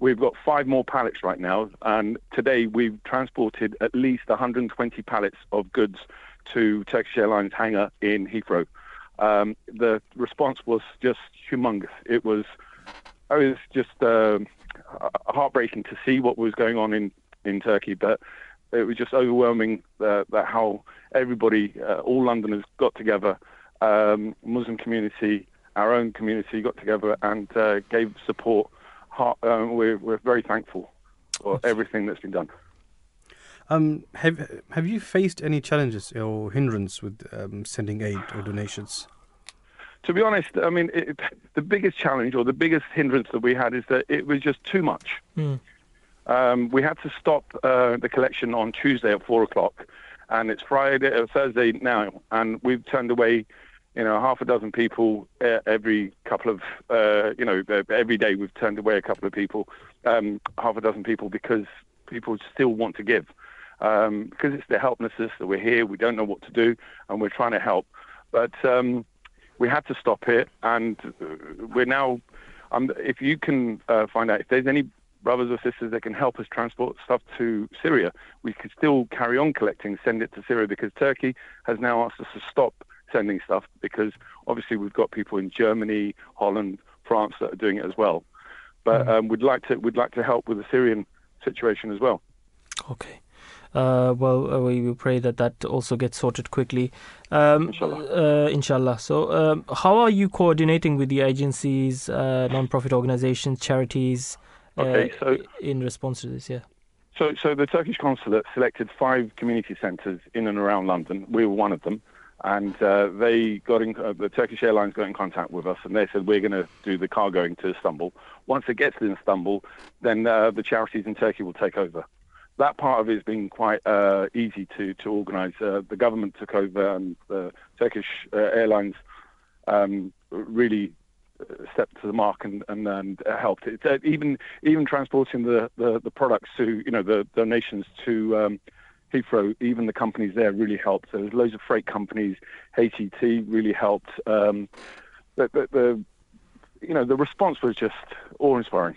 We've got five more pallets right now, and today we've transported at least 120 pallets of goods to Turkish Airlines hangar in Heathrow. Um, the response was just humongous. It was, it was just uh, heartbreaking to see what was going on in, in Turkey, but it was just overwhelming uh, that how everybody, uh, all Londoners, got together, um, Muslim community, our own community, got together and uh, gave support heart, um, we're, we're very thankful for everything that's been done. Um, have have you faced any challenges or hindrance with um, sending aid or donations? To be honest, I mean, it, the biggest challenge or the biggest hindrance that we had is that it was just too much. Mm. Um, we had to stop uh, the collection on Tuesday at four o'clock, and it's Friday, uh, Thursday now, and we've turned away you know, half a dozen people uh, every couple of, uh, you know, every day we've turned away a couple of people, um, half a dozen people because people still want to give. Um, because it's the helplessness that we're here, we don't know what to do, and we're trying to help. But um, we had to stop it, and uh, we're now, um, if you can uh, find out if there's any brothers or sisters that can help us transport stuff to Syria, we could still carry on collecting, send it to Syria, because Turkey has now asked us to stop sending stuff because obviously we've got people in Germany, Holland, France that are doing it as well. But um, we'd like to we'd like to help with the Syrian situation as well. Okay. Uh, well, uh, we will pray that that also gets sorted quickly. Um, inshallah. Uh, inshallah. So, um, how are you coordinating with the agencies, uh, non-profit organizations, charities, uh, okay, so, in response to this? Yeah. So, so the Turkish consulate selected five community centres in and around London. We were one of them and uh, they got in, uh, the Turkish Airlines got in contact with us, and they said we're going to do the cargoing to Istanbul. Once it gets to Istanbul, then uh, the charities in Turkey will take over. That part of it has been quite uh, easy to to organise. Uh, the government took over, and the Turkish uh, Airlines um, really stepped to the mark and and, and helped. It, even even transporting the, the, the products to you know the donations to um, Heathrow, even the companies there really helped. So there's loads of freight companies. HET really helped. Um, the, the, the, you know, the response was just awe-inspiring.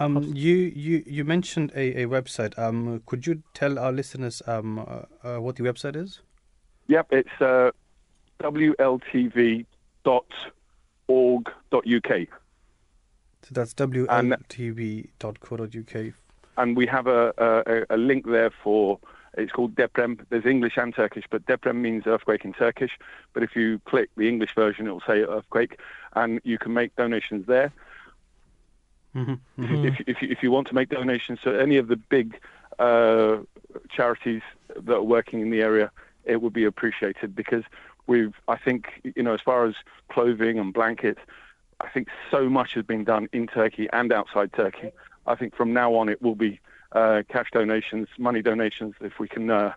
Um, you, you, you mentioned a, a website. Um, could you tell our listeners um, uh, uh, what the website is? Yep, it's uh, wltv.org.uk. So that's wltv.co.uk and we have a, a, a link there for it's called Deprem. There's English and Turkish, but Deprem means earthquake in Turkish. But if you click the English version, it will say earthquake, and you can make donations there. Mm-hmm. Mm-hmm. If, if, if, you want to make donations to any of the big uh, charities that are working in the area, it would be appreciated because we've, I think, you know, as far as clothing and blankets, I think so much has been done in Turkey and outside Turkey. I think from now on it will be uh, cash donations, money donations, if we can, uh,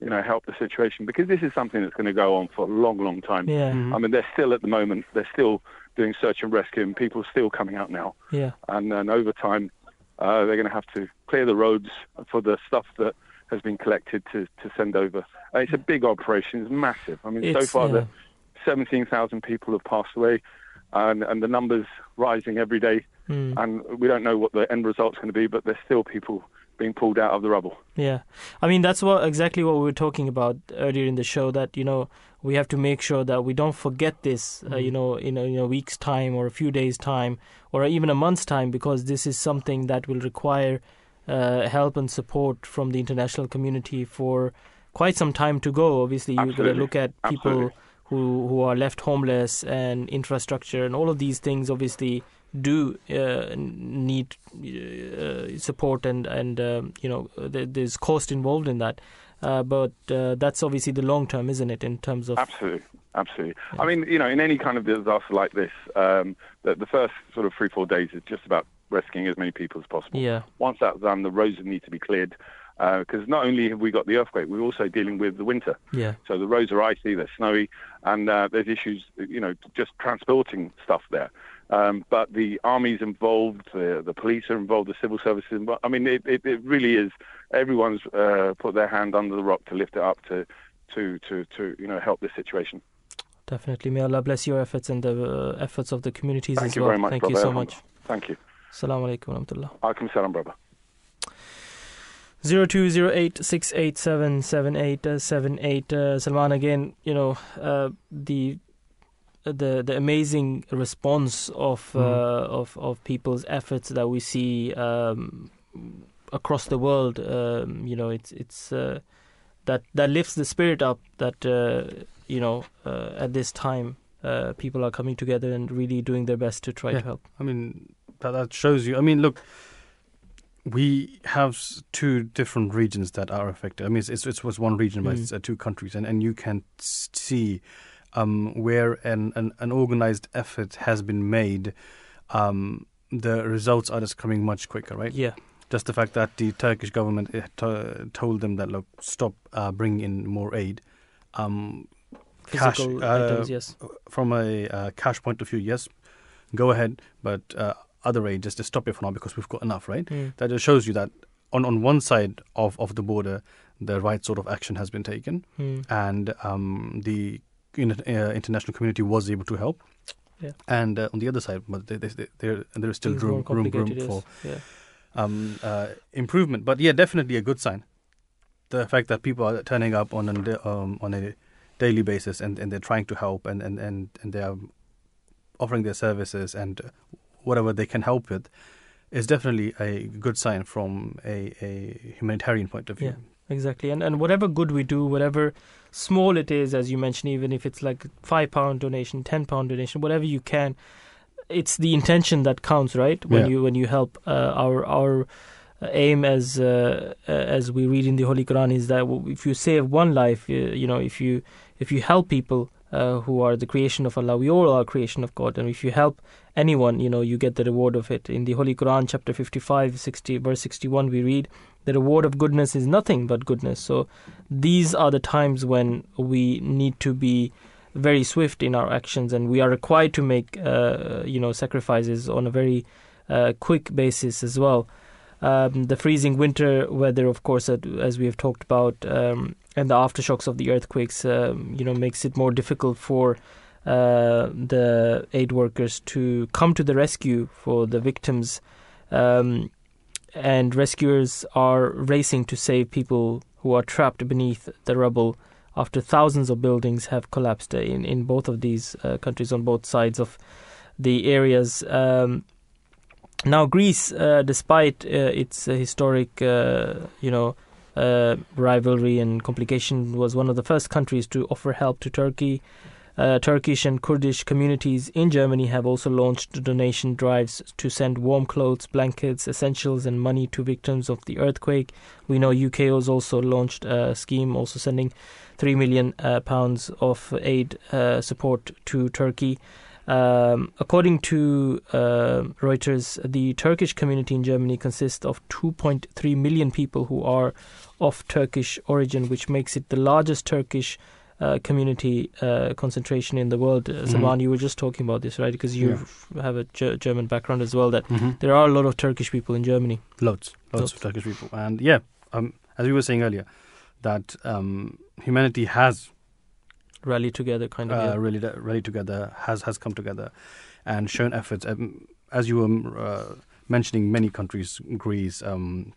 you know, help the situation because this is something that's going to go on for a long, long time. Yeah. Mm-hmm. I mean, they're still at the moment, they're still doing search and rescue, and people are still coming out now. Yeah. And then over time, uh, they're going to have to clear the roads for the stuff that has been collected to, to send over. Uh, it's a big operation. It's massive. I mean, it's, so far, yeah. the 17,000 people have passed away, and, and the numbers rising every day. Mm. And we don't know what the end result's going to be, but there's still people being pulled out of the rubble. Yeah, I mean that's what exactly what we were talking about earlier in the show. That you know we have to make sure that we don't forget this. Uh, you know, in a, in a week's time or a few days' time or even a month's time, because this is something that will require uh, help and support from the international community for quite some time to go. Obviously, you've got to look at people Absolutely. who who are left homeless and infrastructure and all of these things. Obviously, do uh, need uh, support and and um, you know there, there's cost involved in that. Uh, but uh, that's obviously the long term, isn't it? In terms of Absolutely, absolutely. I mean, you know, in any kind of disaster like this, um, the, the first sort of three, four days is just about rescuing as many people as possible. yeah, Once that's done, the roads need to be cleared because not only have we got the earthquake, we're also dealing with the winter. yeah, So the roads are icy, they're snowy, and uh, there's issues, you know, just transporting stuff there. Um, but the army's involved, the, the police are involved, the civil services. Involved. I mean, it, it, it really is. Everyone's uh, put their hand under the rock to lift it up to, to, to, to you know, help this situation. definitely. May Allah bless your efforts and the uh, efforts of the communities Thank as well. much, Thank brother. you so much. Thank you. Assalamu alaikum wa rahmatullah. Alaikum salam, brother. Zero two zero eight six eight seven seven eight uh, seven eight. Uh, Salman, again, you know uh, the the the amazing response of uh, Mhm. of of people's efforts that we see um, across the world. Um, you know, it's it's uh, that that lifts the spirit up. That uh, you know, uh, at this time, uh, people are coming together and really doing their best to try Yeah. to help. I mean, that, that shows you. I mean, look, we have two different regions that are affected. I mean, it's, it's, it was one region, but Mm. it's uh, two countries, and, and you can see um, where an, an, an organized effort has been made. Um, the results are just coming much quicker, right? Yeah. Just the fact that the Turkish government to- told them that look, stop uh, bringing in more aid. Um, cash, uh, items, yes. From a uh, cash point of view, yes, go ahead, but uh, other aid just to stop it for now because we've got enough, right? Mm. That just shows you that on on one side of, of the border, the right sort of action has been taken, Mm. and um, the international community was able to help. Yeah. And uh, on the other side, but they, they, there there is still Things room room, room for yes. um, uh, improvement. But yeah, definitely a good sign. The fact that people are turning up on a um, on a daily basis and, and they're trying to help and, and, and, and they are offering their services and whatever they can help with is definitely a good sign from a, a humanitarian point of view. Yeah, exactly. And and whatever good we do, whatever small it is, as you mentioned, even if it's like five pound donation, ten pound donation, whatever you can, it's the intention that counts, right? When Yeah. you when you help. Uh, our our aim, as uh, uh, as we read in the Holy Quran, is that if you save one life, uh, you know, if you if you help people. Uh, who are the creation of Allah? We all are creation of God, and if you help anyone, you know, you get the reward of it. In the Holy Quran, chapter 55, 60, verse 61, we read, the reward of goodness is nothing but goodness. So these are the times when we need to be very swift in our actions, and we are required to make, uh, you know, sacrifices on a very uh, quick basis as well. Um, the freezing winter weather, of course, as we have talked about, um, and the aftershocks of the earthquakes, um, you know, makes it more difficult for uh, the aid workers to come to the rescue for the victims. Um, and rescuers are racing to save people who are trapped beneath the rubble after thousands of buildings have collapsed in, in both of these uh, countries on both sides of the areas. Um, now, Greece, uh, despite uh, its historic, uh, you know, uh, rivalry and complication, was one of the first countries to offer help to Turkey. Uh, Turkish and Kurdish communities in Germany have also launched donation drives to send warm clothes, blankets, essentials, and money to victims of the earthquake. We know UK has also launched a scheme, also sending three million uh, pounds of aid uh, support to Turkey. Um, according to uh, Reuters, the Turkish community in Germany consists of 2.3 million people who are of Turkish origin, which makes it the largest Turkish uh, community uh, concentration in the world. Uh, Salman, you were just talking about this, right? Because you have a German background as well. That Mhm. there are a lot of Turkish people in Germany. Loads, loads of Turkish people, and yeah, um, as we were saying earlier, that um, humanity has rallied together, kind of. uh, yeah. really rally together, has has come together, and shown efforts. Um, as you were uh, mentioning, many countries, Greece, um,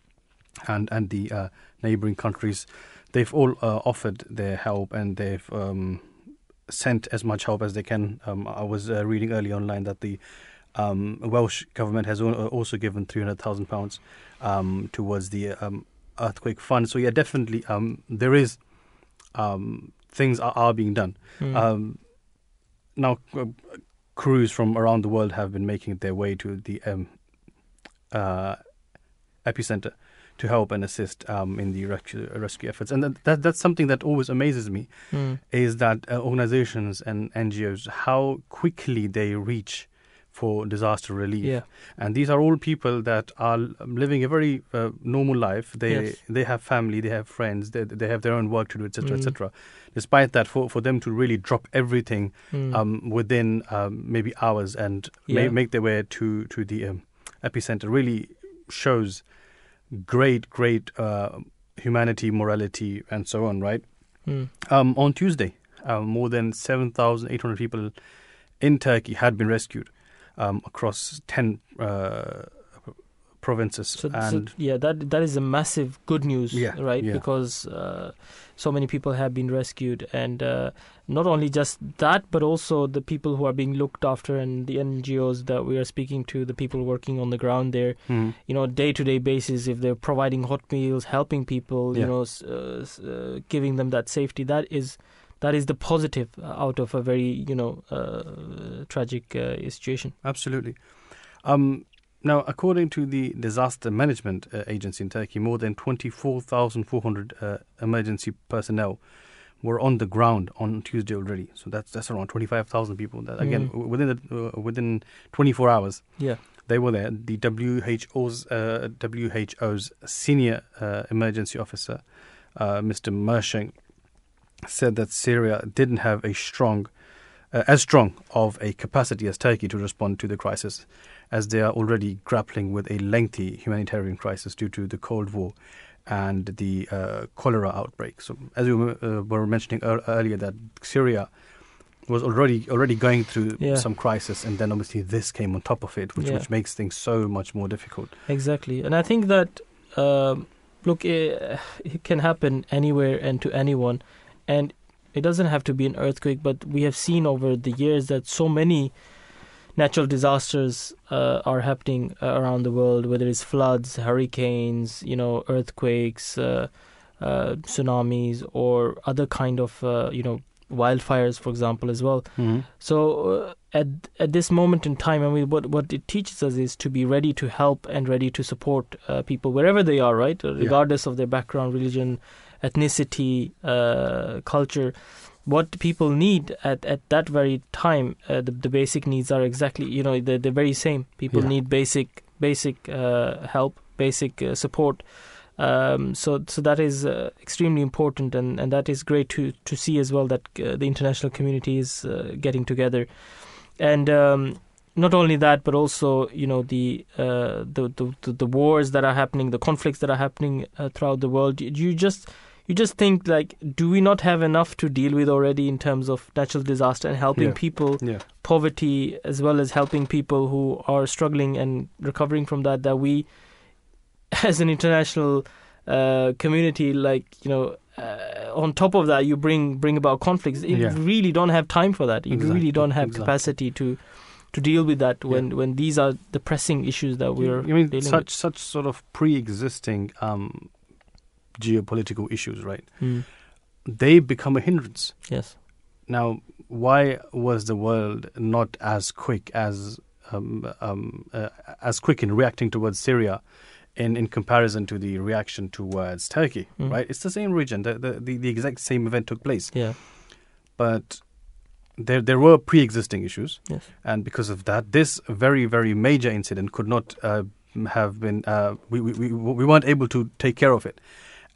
and and the uh, neighboring countries, they've all uh, offered their help and they've um, sent as much help as they can. Um, I was uh, reading early online that the Um, Welsh government has also given three hundred thousand pounds um, towards the um, earthquake fund. So yeah, definitely um, there is um, things are, are being done. Mm. Um, now, uh, crews from around the world have been making their way to the um, uh, epicenter to help and assist um, in the rescue, rescue efforts. And that, that that's something that always amazes me Mm. is that uh, organizations and NGOs how quickly they reach for disaster relief. Yeah. And these are all people that are living a very uh, normal life. They Yes. they have family, they have friends, they, they have their own work to do, etc., Mm. etc. Despite that, for, for them to really drop everything Mm. um, within um, maybe hours and Yeah. ma- make their way to to the um, epicenter really shows great, great uh, humanity, morality, and so on. Right. Mm. Um, on Tuesday, uh, more than 7,800 people in Turkey had been rescued um, across 10 uh, provinces. So, so yeah, that that is a massive good news, Yeah, right? yeah. Because uh, so many people have been rescued, and uh, not only just that, but also the people who are being looked after, and the NGOs that we are speaking to, the people working on the ground there. Mhm. You know, day to day basis, if they're providing hot meals, helping people, you know, uh, uh, giving them that safety, that is. That is the positive out of a very, you know, uh, tragic uh, situation. Absolutely. Um, now, according to the Disaster Management uh, Agency in Turkey, more than 24,400 uh, emergency personnel were on the ground on Tuesday already. So that's that's around 25,000 people. That again Mm. within the, uh, within 24 hours. Yeah. They were there. The WHO's uh, WHO's senior uh, emergency officer, uh, Mr. Marschang, said that Syria didn't have a strong, uh, as strong of a capacity as Turkey to respond to the crisis, as they are already grappling with a lengthy humanitarian crisis due to the Cold War and the uh, cholera outbreak. So, as we were, uh, were mentioning ear- earlier, that Syria was already already going through Yeah. some crisis, and then obviously this came on top of it, which Yeah. which makes things so much more difficult. Exactly, and I think that um, look, it, it can happen anywhere and to anyone, and it doesn't have to be an earthquake. But we have seen over the years that so many natural disasters uh, are happening uh, around the world, whether it's floods, hurricanes, you know, earthquakes, uh, uh, tsunamis, or other kind of uh, you know wildfires, for example, as well. Mhm. So uh, at at this moment in time, I mean, what what it teaches us is to be ready to help and ready to support uh, people wherever they are, right, regardless of their background, religion, ethnicity, uh, culture. What people need at, at that very time, uh, the the basic needs are exactly you know they're, they're very same. People Yeah. need basic basic uh, help, basic uh, support. Um, so so that is uh, extremely important, and, and that is great to to see as well that uh, the international community is uh, getting together, and um, not only that, but also you know the, uh, the the the the wars that are happening, the conflicts that are happening uh, throughout the world. You just you just think like, do we not have enough to deal with already in terms of natural disaster and helping Yeah. people, Yeah. poverty, as well as helping people who are struggling and recovering from that? That we as an international uh, community, like you know, uh, on top of that, you bring bring about conflicts. You Yeah. really don't have time for that. You Exactly, really don't have exactly. capacity to to deal with that when when these are the pressing issues that we're I mean, dealing such such sort of pre-existing um, geopolitical issues, right? Mm. They become a hindrance. Yes. Now, why was the world not as quick as um, um, uh, as quick in reacting towards Syria? In, in comparison to the reaction towards Turkey, Mm. right? It's the same region. The, the, the, the exact same event took place. Yeah. But there there were pre-existing issues, Yes. and because of that, this very very major incident could not uh, have been. Uh, we, we we we weren't able to take care of it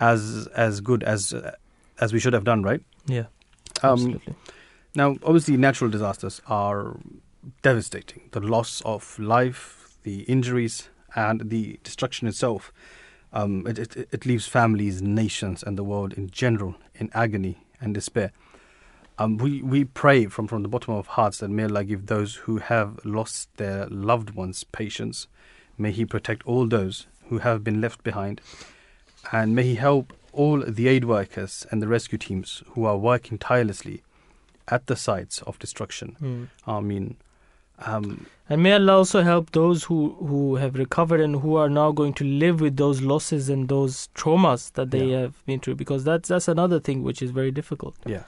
as as good as uh, as we should have done, right? Yeah, Um, absolutely. Now, obviously, natural disasters are devastating. The loss of life, the injuries, and the destruction itself. Um, it, it, it leaves families, nations, and the world in general in agony and despair. Um, we, we pray from, from the bottom of hearts that may Allah give those who have lost their loved ones patience. May He protect all those who have been left behind. And may He help all the aid workers and the rescue teams who are working tirelessly at the sites of destruction. Mm. I mean, Um, and may Allah also help those who, who have recovered and who are now going to live with those losses and those traumas that they have been through, because that's that's another thing which is very difficult. Yeah.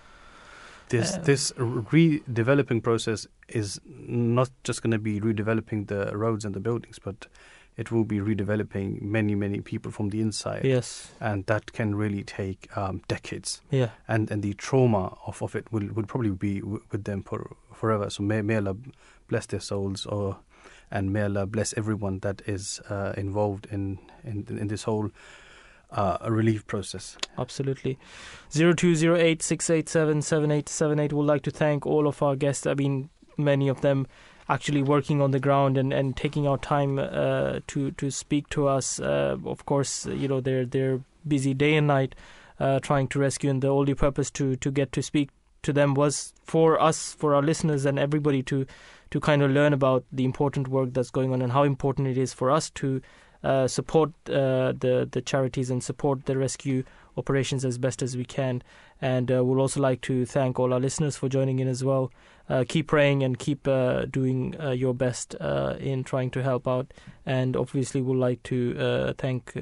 This Uh, this redeveloping process is not just going to be redeveloping the roads and the buildings, but it will be redeveloping many many people from the inside. Yes. and that can really take um, decades. Yeah. and and the trauma of, of it will will probably be w- with them for forever. So may, may Allah bless their souls, or and may Allah bless everyone that is uh, involved in, in in this whole uh, relief process. Absolutely. 0208 687 7878. Would like to thank all of our guests. I mean, many of them actually working on the ground and, and taking our time uh, to to speak to us. Uh, of course, you know they're they're busy day and night uh, trying to rescue, and the only purpose to to get to speak to them was for us, for our listeners, and everybody to to kind of learn about the important work that's going on and how important it is for us to uh, support uh, the the charities and support the rescue operations as best as we can. And uh, we'll also like to thank all our listeners for joining in as well. Uh, keep praying and keep uh, doing uh, your best uh, in trying to help out. And obviously, we'd like to uh, thank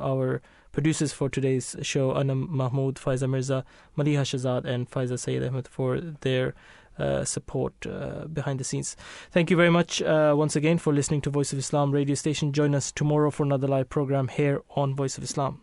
our producers for today's show, Anam Mahmood, Faiza Mirza, Maliha Shazad, and Faiza Sayyid Ahmed for their uh, support uh, behind the scenes. Thank you very much uh, once again for listening to Voice of Islam radio station. Join us tomorrow for another live program here on Voice of Islam.